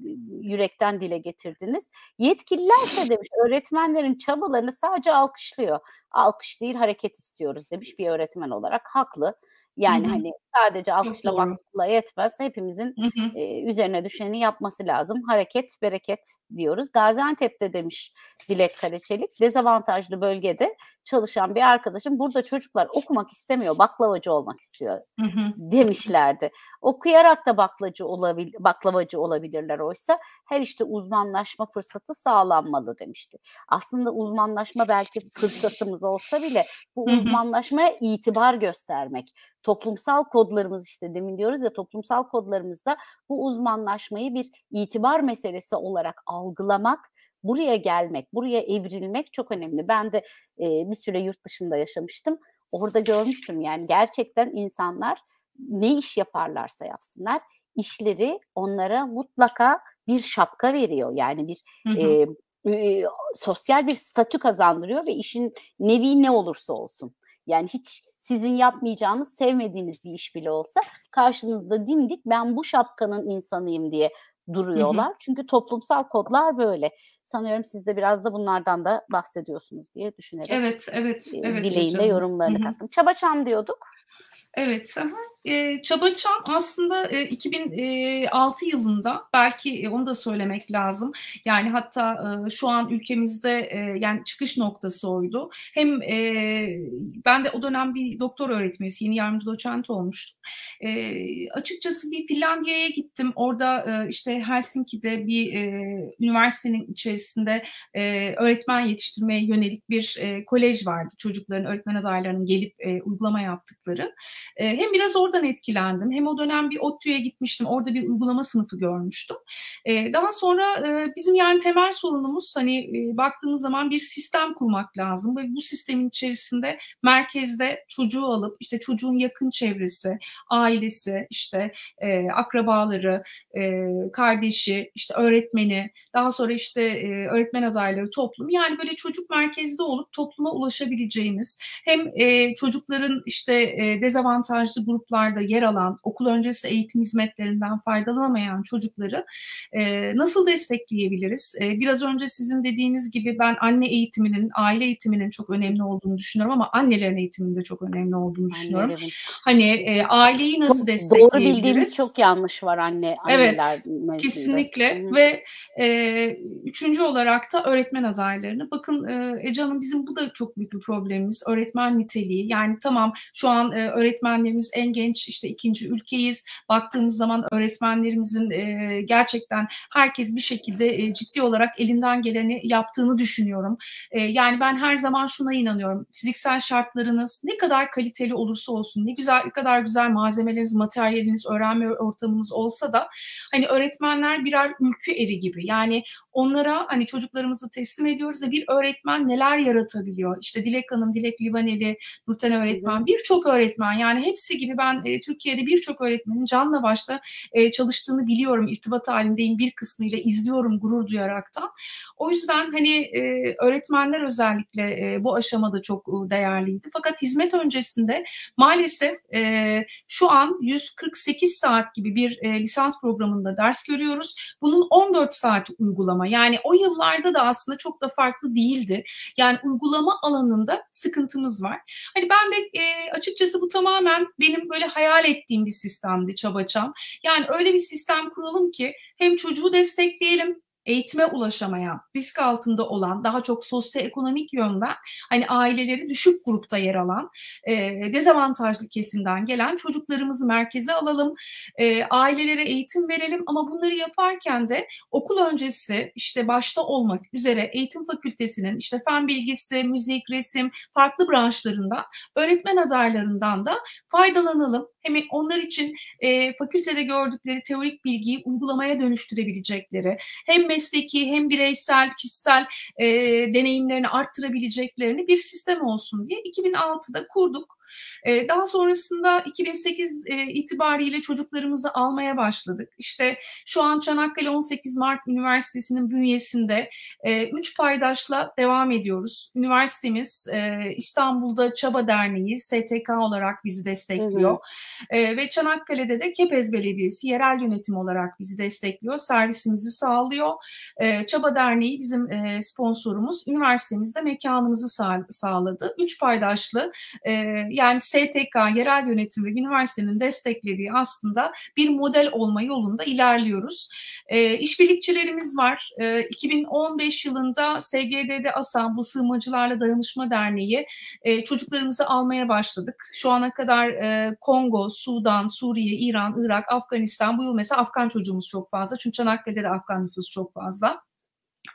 yürekten dile getirdiniz. Yetkililerse demiş öğretmenlerin çabalarını sadece alkışlıyor. Alkış değil hareket istiyoruz demiş bir öğretmen olarak haklı. Yani Hı hı. hani sadece alkışlamakla yetmez. Hepimizin Hı hı. e, üzerine düşeni yapması lazım. Hareket, bereket diyoruz. Gaziantep'te demiş Dilek Karaçelik, dezavantajlı bölgede çalışan bir arkadaşım burada çocuklar okumak istemiyor, baklavacı olmak istiyor Hı hı. demişlerdi. Okuyarak da baklacı olabil baklavacı olabilirler oysa her işte uzmanlaşma fırsatı sağlanmalı demişti. Aslında uzmanlaşma belki fırsatımız olsa bile bu uzmanlaşmaya itibar göstermek, toplumsal kodlarımız işte demin diyoruz ya toplumsal kodlarımızda bu uzmanlaşmayı bir itibar meselesi olarak algılamak, buraya gelmek, buraya evrilmek çok önemli. Ben de e, bir süre yurt dışında yaşamıştım. Orada görmüştüm yani gerçekten insanlar ne iş yaparlarsa yapsınlar işleri onlara mutlaka bir şapka veriyor. Yani bir Hı hı. e, e, sosyal bir statü kazandırıyor ve işin nevi ne olursa olsun. Yani hiç sizin yapmayacağınız, sevmediğiniz bir iş bile olsa karşınızda dimdik ben bu şapkanın insanıyım diye duruyorlar. Çünkü toplumsal kodlar böyle. Sanıyorum siz de biraz da bunlardan da bahsediyorsunuz diye düşünerek Evet, evet, evet dileğinde. Hı yorumlarını hı. kattım. Çabaçam diyorduk. Evet, e, Çaba Çam aslında e, 2006 yılında belki e, onu da söylemek lazım. Yani hatta e, şu an ülkemizde e, yani çıkış noktası oydu. Hem e, ben de o dönem bir doktor öğretmenisiyim, yardımcı doçent olmuştum. E, açıkçası bir Finlandiya'ya gittim. Orada e, işte Helsinki'de bir e, üniversitenin içerisinde e, öğretmen yetiştirmeye yönelik bir e, kolej vardı. Çocukların, öğretmen adaylarının gelip e, uygulama yaptıkları. E, hem biraz oradan etkilendim hem o dönem bir ODTÜ'ye gitmiştim. Orada bir uygulama sınıfı görmüştüm. E, daha sonra e, bizim yani temel sorunumuz hani e, baktığımız zaman bir sistem kurmak lazım ve bu sistemin içerisinde merkezde çocuğu alıp işte çocuğun yakın çevresi, ailesi, işte e, akrabaları, e, kardeşi, işte öğretmeni, daha sonra işte e, öğretmen adayları, toplum yani böyle çocuk merkezde olup topluma ulaşabileceğimiz hem e, çocukların işte e, dezavantajlı gruplarda yer alan, okul öncesi eğitim hizmetlerinden faydalanamayan çocukları e, nasıl destekleyebiliriz? E, biraz önce sizin dediğiniz gibi ben anne eğitiminin, aile eğitiminin çok önemli olduğunu düşünüyorum ama annelerin eğitiminin de çok önemli olduğunu düşünüyorum. Annelerin. Hani e, aileyi nasıl çok destekleyebiliriz? Doğru bildiğimiz çok yanlış var anne anneler Evet, kesinlikle Hı. ve e, üçüncü olarak da öğretmen adaylarını. Bakın e, Ece Hanım bizim bu da çok büyük bir problemimiz. Öğretmen niteliği. Yani tamam şu an e, öğretmenlerimiz en genç işte ikinci ülkeyiz. Baktığımız zaman öğretmenlerimizin e, gerçekten herkes bir şekilde e, ciddi olarak elinden geleni yaptığını düşünüyorum. E, yani ben her zaman şuna inanıyorum. Fiziksel şartlarınız ne kadar kaliteli olursa olsun, ne güzel ne kadar güzel malzemeleriniz, materyaliniz, öğrenme ortamınız olsa da hani öğretmenler birer ülkü eri gibi. Yani onlara hani çocuklarımızı teslim ediyoruz ve bir öğretmen neler yaratabiliyor? İşte Dilek Hanım, Dilek Livaneli, Nurten öğretmen, birçok öğretmen yani hepsi gibi ben e, Türkiye'de birçok öğretmenin canla başla e, çalıştığını biliyorum. İrtibat halindeyim bir kısmıyla izliyorum gurur duyaraktan. O yüzden hani e, öğretmenler özellikle e, bu aşamada çok e, değerliydi. Fakat hizmet öncesinde maalesef e, şu an 148 saat gibi bir e, lisans programında ders görüyoruz. Bunun 14 saati uygulama. Yani o yıllarda da aslında çok da farklı değildi. Yani uygulama alanında sıkıntımız var. Hani ben de e, açıkçası bu tamamen benim böyle hayal ettiğim bir sistemdi Çabaçam. Yani öyle bir sistem kuralım ki hem çocuğu destekleyelim eğitime ulaşamayan, risk altında olan, daha çok sosyoekonomik yönden hani aileleri düşük grupta yer alan, e, dezavantajlı kesimden gelen çocuklarımızı merkeze alalım, e, ailelere eğitim verelim ama bunları yaparken de okul öncesi işte başta olmak üzere eğitim fakültesinin işte fen bilgisi, müzik, resim farklı branşlarından öğretmen adaylarından da faydalanalım. Hem onlar için e, fakültede gördükleri teorik bilgiyi uygulamaya dönüştürebilecekleri, hem mesleki hem bireysel, kişisel e, deneyimlerini arttırabileceklerini bir sistem olsun diye 2006'da kurduk. E, daha sonrasında 2008 e, itibariyle çocuklarımızı almaya başladık. İşte şu an Çanakkale 18 Mart Üniversitesi'nin bünyesinde e, üç paydaşla devam ediyoruz. Üniversitemiz e, İstanbul'da Çaba Derneği STK olarak bizi destekliyor. Hı hı. E, ve Çanakkale'de de Kepez Belediyesi yerel yönetim olarak bizi destekliyor. Servisimizi sağlıyor. E, Çaba Derneği bizim e, sponsorumuz. Üniversitemizde mekanımızı sağ, sağladı. Üç paydaşlı e, yani STK, yerel yönetim ve üniversitenin desteklediği aslında bir model olma yolunda ilerliyoruz. E, işbirlikçilerimiz var. E, 2015 yılında SGD'de ASAM, bu Sığınmacılarla Dayanışma Derneği e, çocuklarımızı almaya başladık. Şu ana kadar e, Kongo, Sudan, Suriye, İran, Irak, Afganistan bu yıl mesela Afgan çocuğumuz çok fazla. Çünkü Çanakkale'de de Afgan nüfus çok fazla.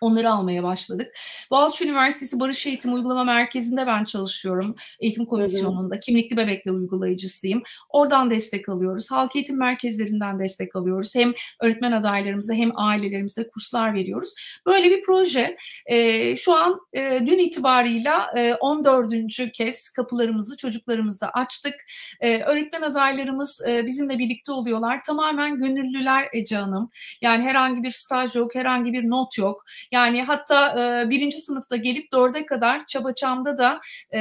Onları almaya başladık. Boğaziçi Üniversitesi Barış Eğitim Uygulama Merkezi'nde ben çalışıyorum. Eğitim komisyonunda. Kimlikli bebekle uygulayıcısıyım. Oradan destek alıyoruz. Halk eğitim merkezlerinden destek alıyoruz. Hem öğretmen adaylarımıza hem ailelerimize kurslar veriyoruz. Böyle bir proje. E, şu an e, dün itibarıyla e, 14. kez kapılarımızı çocuklarımıza açtık. E, öğretmen adaylarımız e, bizimle birlikte oluyorlar. Tamamen gönüllüler Ece Hanım. Yani herhangi bir staj yok, herhangi bir not yok. Yani hatta e, birinci sınıfta gelip dörde kadar Çabaçam'da da e,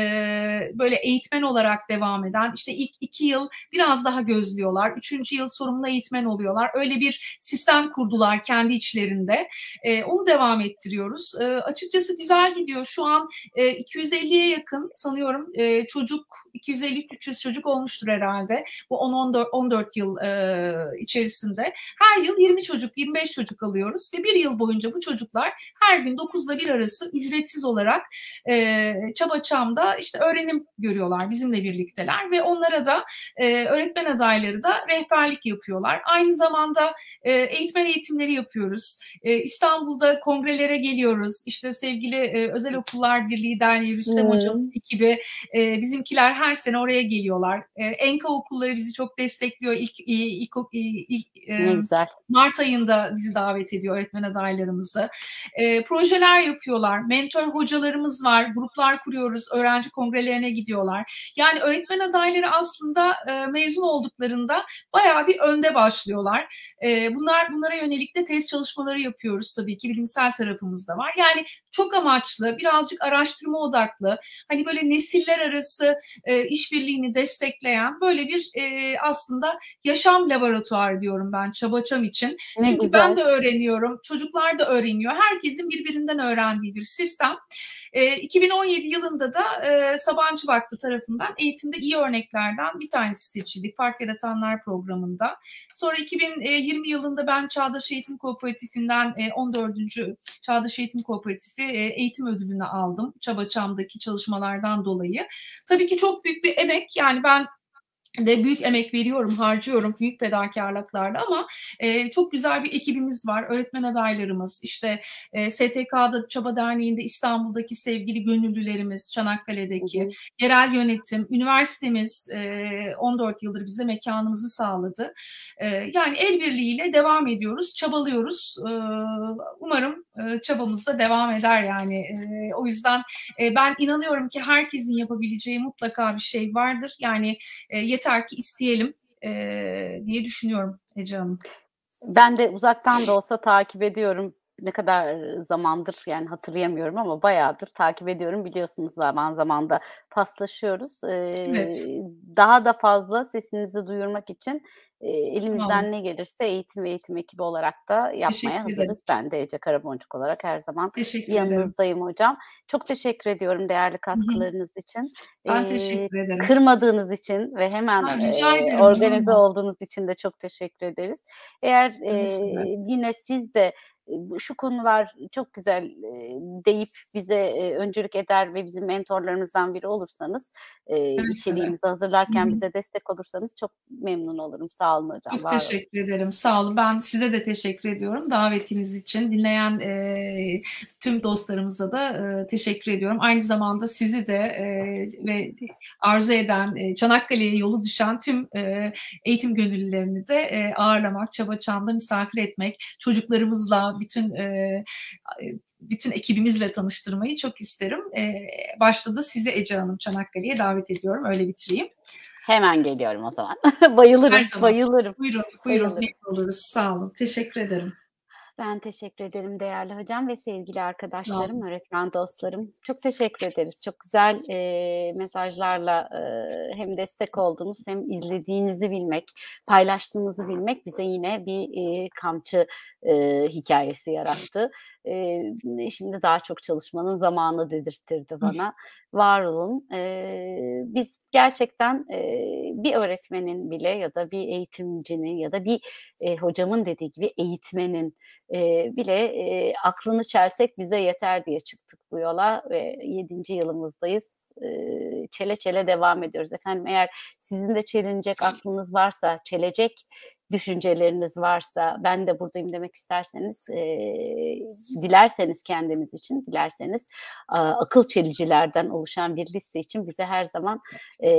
böyle eğitmen olarak devam eden işte ilk iki yıl biraz daha gözlüyorlar. Üçüncü yıl sorumlu eğitmen oluyorlar. Öyle bir sistem kurdular kendi içlerinde. E, onu devam ettiriyoruz. E, açıkçası güzel gidiyor. Şu an e, 250'ye yakın sanıyorum e, çocuk 250-300 çocuk olmuştur herhalde bu 10-14 14 yıl e, içerisinde. Her yıl 20 çocuk, 25 çocuk alıyoruz ve bir yıl boyunca bu çocuklar her gün 9 ile 1 arası ücretsiz olarak e, Çaba Çam'da işte öğrenim görüyorlar, bizimle birlikteler ve onlara da e, öğretmen adayları da rehberlik yapıyorlar. Aynı zamanda e, eğitmen eğitimleri yapıyoruz. E, İstanbul'da kongrelere geliyoruz. İşte sevgili e, Özel Okullar Birliği Derneği Rüstem hmm. Hocamız ekibi e, bizimkiler her sene oraya geliyorlar. E, Enka okulları bizi çok destekliyor. İlk, ilk, ilk, ilk e, güzel. Mart ayında bizi davet ediyor öğretmen adaylarımızı. E, projeler yapıyorlar. Mentor hocalarımız var. Gruplar kuruyoruz. Öğrenci kongrelerine gidiyorlar. Yani öğretmen adayları aslında e, mezun olduklarında bayağı bir önde başlıyorlar. E, bunlar bunlara yönelik de test çalışmaları yapıyoruz tabii ki bilimsel tarafımız da var. Yani çok amaçlı, birazcık araştırma odaklı, hani böyle nesiller arası e, işbirliğini destekleyen böyle bir e, aslında yaşam laboratuvarı diyorum ben Çabaçam için. Ne Çünkü güzel. ben de öğreniyorum, çocuklar da öğreniyor. Herkesin birbirinden öğrendiği bir sistem. E, 2017 yılında da e, Sabancı Vakfı tarafından eğitimde iyi örneklerden bir tanesi seçildi. Fark Yaratanlar programında. Sonra 2020 yılında ben Çağdaş Eğitim Kooperatifinden e, 14. Çağdaş Eğitim Kooperatifi e, eğitim ödülünü aldım. Çabaçam'daki çalışmalardan dolayı. Tabii ki çok büyük bir emek. Yani ben de büyük emek veriyorum, harcıyorum büyük fedakarlıklarla ama e, çok güzel bir ekibimiz var. Öğretmen adaylarımız, işte e, STK'da Çaba Derneği'nde İstanbul'daki sevgili gönüllülerimiz, Çanakkale'deki hı hı. yerel yönetim, üniversitemiz e, 14 yıldır bize mekanımızı sağladı. E, yani el birliğiyle devam ediyoruz, çabalıyoruz. E, umarım e, çabamız da devam eder yani. E, o yüzden e, ben inanıyorum ki herkesin yapabileceği mutlaka bir şey vardır. Yani e, yeter yeter ki isteyelim e, diye düşünüyorum Ece Hanım. Ben de uzaktan da olsa takip ediyorum. Ne kadar zamandır yani hatırlayamıyorum ama bayağıdır takip ediyorum. Biliyorsunuz zaman zaman da paslaşıyoruz. Ee, evet. Daha da fazla sesinizi duyurmak için e, elimizden tamam. ne gelirse eğitim ve eğitim ekibi olarak da yapmaya hazırız. Ben de Ece Karaboncuk olarak her zaman teşekkür yanınızdayım ederim. hocam. Çok teşekkür ediyorum değerli katkılarınız Hı-hı. için. Ben ee, teşekkür ederim. Kırmadığınız için ve hemen e, organize olduğunuz için de çok teşekkür ederiz. Eğer e, yine siz de şu konular çok güzel deyip bize öncülük eder ve bizim mentorlarımızdan biri olursanız evet, içeriğimizi evet. hazırlarken Hı-hı. bize destek olursanız çok memnun olurum. Sağ olun hocam. Çok teşekkür olun. ederim. Sağ olun. Ben size de teşekkür ediyorum davetiniz için. Dinleyen e, tüm dostlarımıza da e, teşekkür ediyorum. Aynı zamanda sizi de e, ve arzu eden e, Çanakkale'ye yolu düşen tüm e, eğitim gönüllülerini de e, ağırlamak, Çaba Çam'da misafir etmek, çocuklarımızla bütün e, bütün ekibimizle tanıştırmayı çok isterim. E, başta da sizi Ece Hanım Çanakkale'ye davet ediyorum. Öyle bitireyim. Hemen geliyorum o zaman. bayılırım, zaman. bayılırım. Buyurun, buyurun. Bayılırım. oluruz. Sağ olun. Teşekkür ederim. Ben teşekkür ederim değerli hocam ve sevgili arkadaşlarım, öğretmen dostlarım. Çok teşekkür ederiz. Çok güzel e, mesajlarla e, hem destek oldunuz hem izlediğinizi bilmek, paylaştığınızı bilmek bize yine bir e, kamçı e, hikayesi yarattı. E, şimdi daha çok çalışmanın zamanı dedirtirdi bana. Var olun. E, biz gerçekten e, bir öğretmenin bile ya da bir eğitimcinin ya da bir e, hocamın dediği gibi eğitmenin e, bile e, aklını çelsek bize yeter diye çıktık bu yola ve yedinci yılımızdayız. E, çele çele devam ediyoruz. Efendim eğer sizin de çelinecek aklınız varsa, çelecek düşünceleriniz varsa ben de buradayım demek isterseniz e, dilerseniz kendiniz için dilerseniz a, akıl çelicilerden oluşan bir liste için bize her zaman e,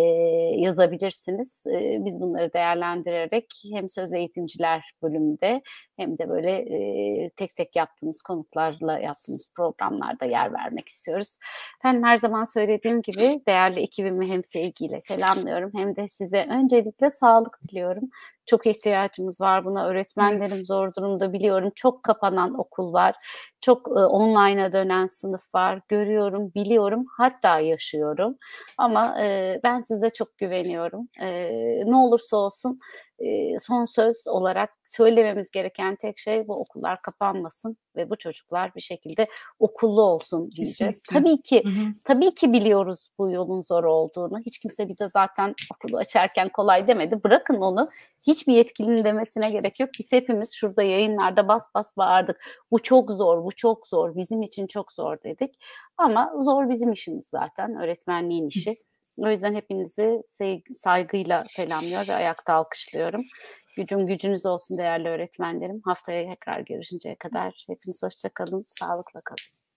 yazabilirsiniz. E, biz bunları değerlendirerek hem söz eğitimciler bölümünde hem de böyle e, tek tek yaptığımız konuklarla yaptığımız programlarda yer vermek istiyoruz. Ben her zaman söylediğim gibi değerli ekibimi hem sevgiyle selamlıyorum hem de size öncelikle sağlık diliyorum. Çok ihtiyacımız var buna. Öğretmenlerim evet. zor durumda biliyorum. Çok kapanan okul var. Çok, ııı, online'a dönen sınıf var. Görüyorum, biliyorum, hatta yaşıyorum ama, eee, ben size çok güveniyorum. Eee, ne olursa olsun, eee, son söz olarak söylememiz gereken tek şey bu okullar kapanmasın ve bu çocuklar bir şekilde okullu olsun diyeceğiz. Kesinlikle. Tabii ki, Hı hı. tabii ki biliyoruz bu yolun zor olduğunu. Hiç kimse bize zaten okulu açarken kolay demedi. Bırakın onu, hiçbir yetkilinin demesine gerek yok. Biz hepimiz şurada yayınlarda bas bas bağırdık. Bu çok zor, bu çok zor, bizim için çok zor dedik ama zor bizim işimiz zaten, öğretmenliğin işi. O yüzden hepinizi saygıyla selamlıyor ve ayakta alkışlıyorum. Gücüm gücünüz olsun değerli öğretmenlerim. Haftaya tekrar görüşünceye kadar hepiniz hoşça kalın, sağlıkla kalın.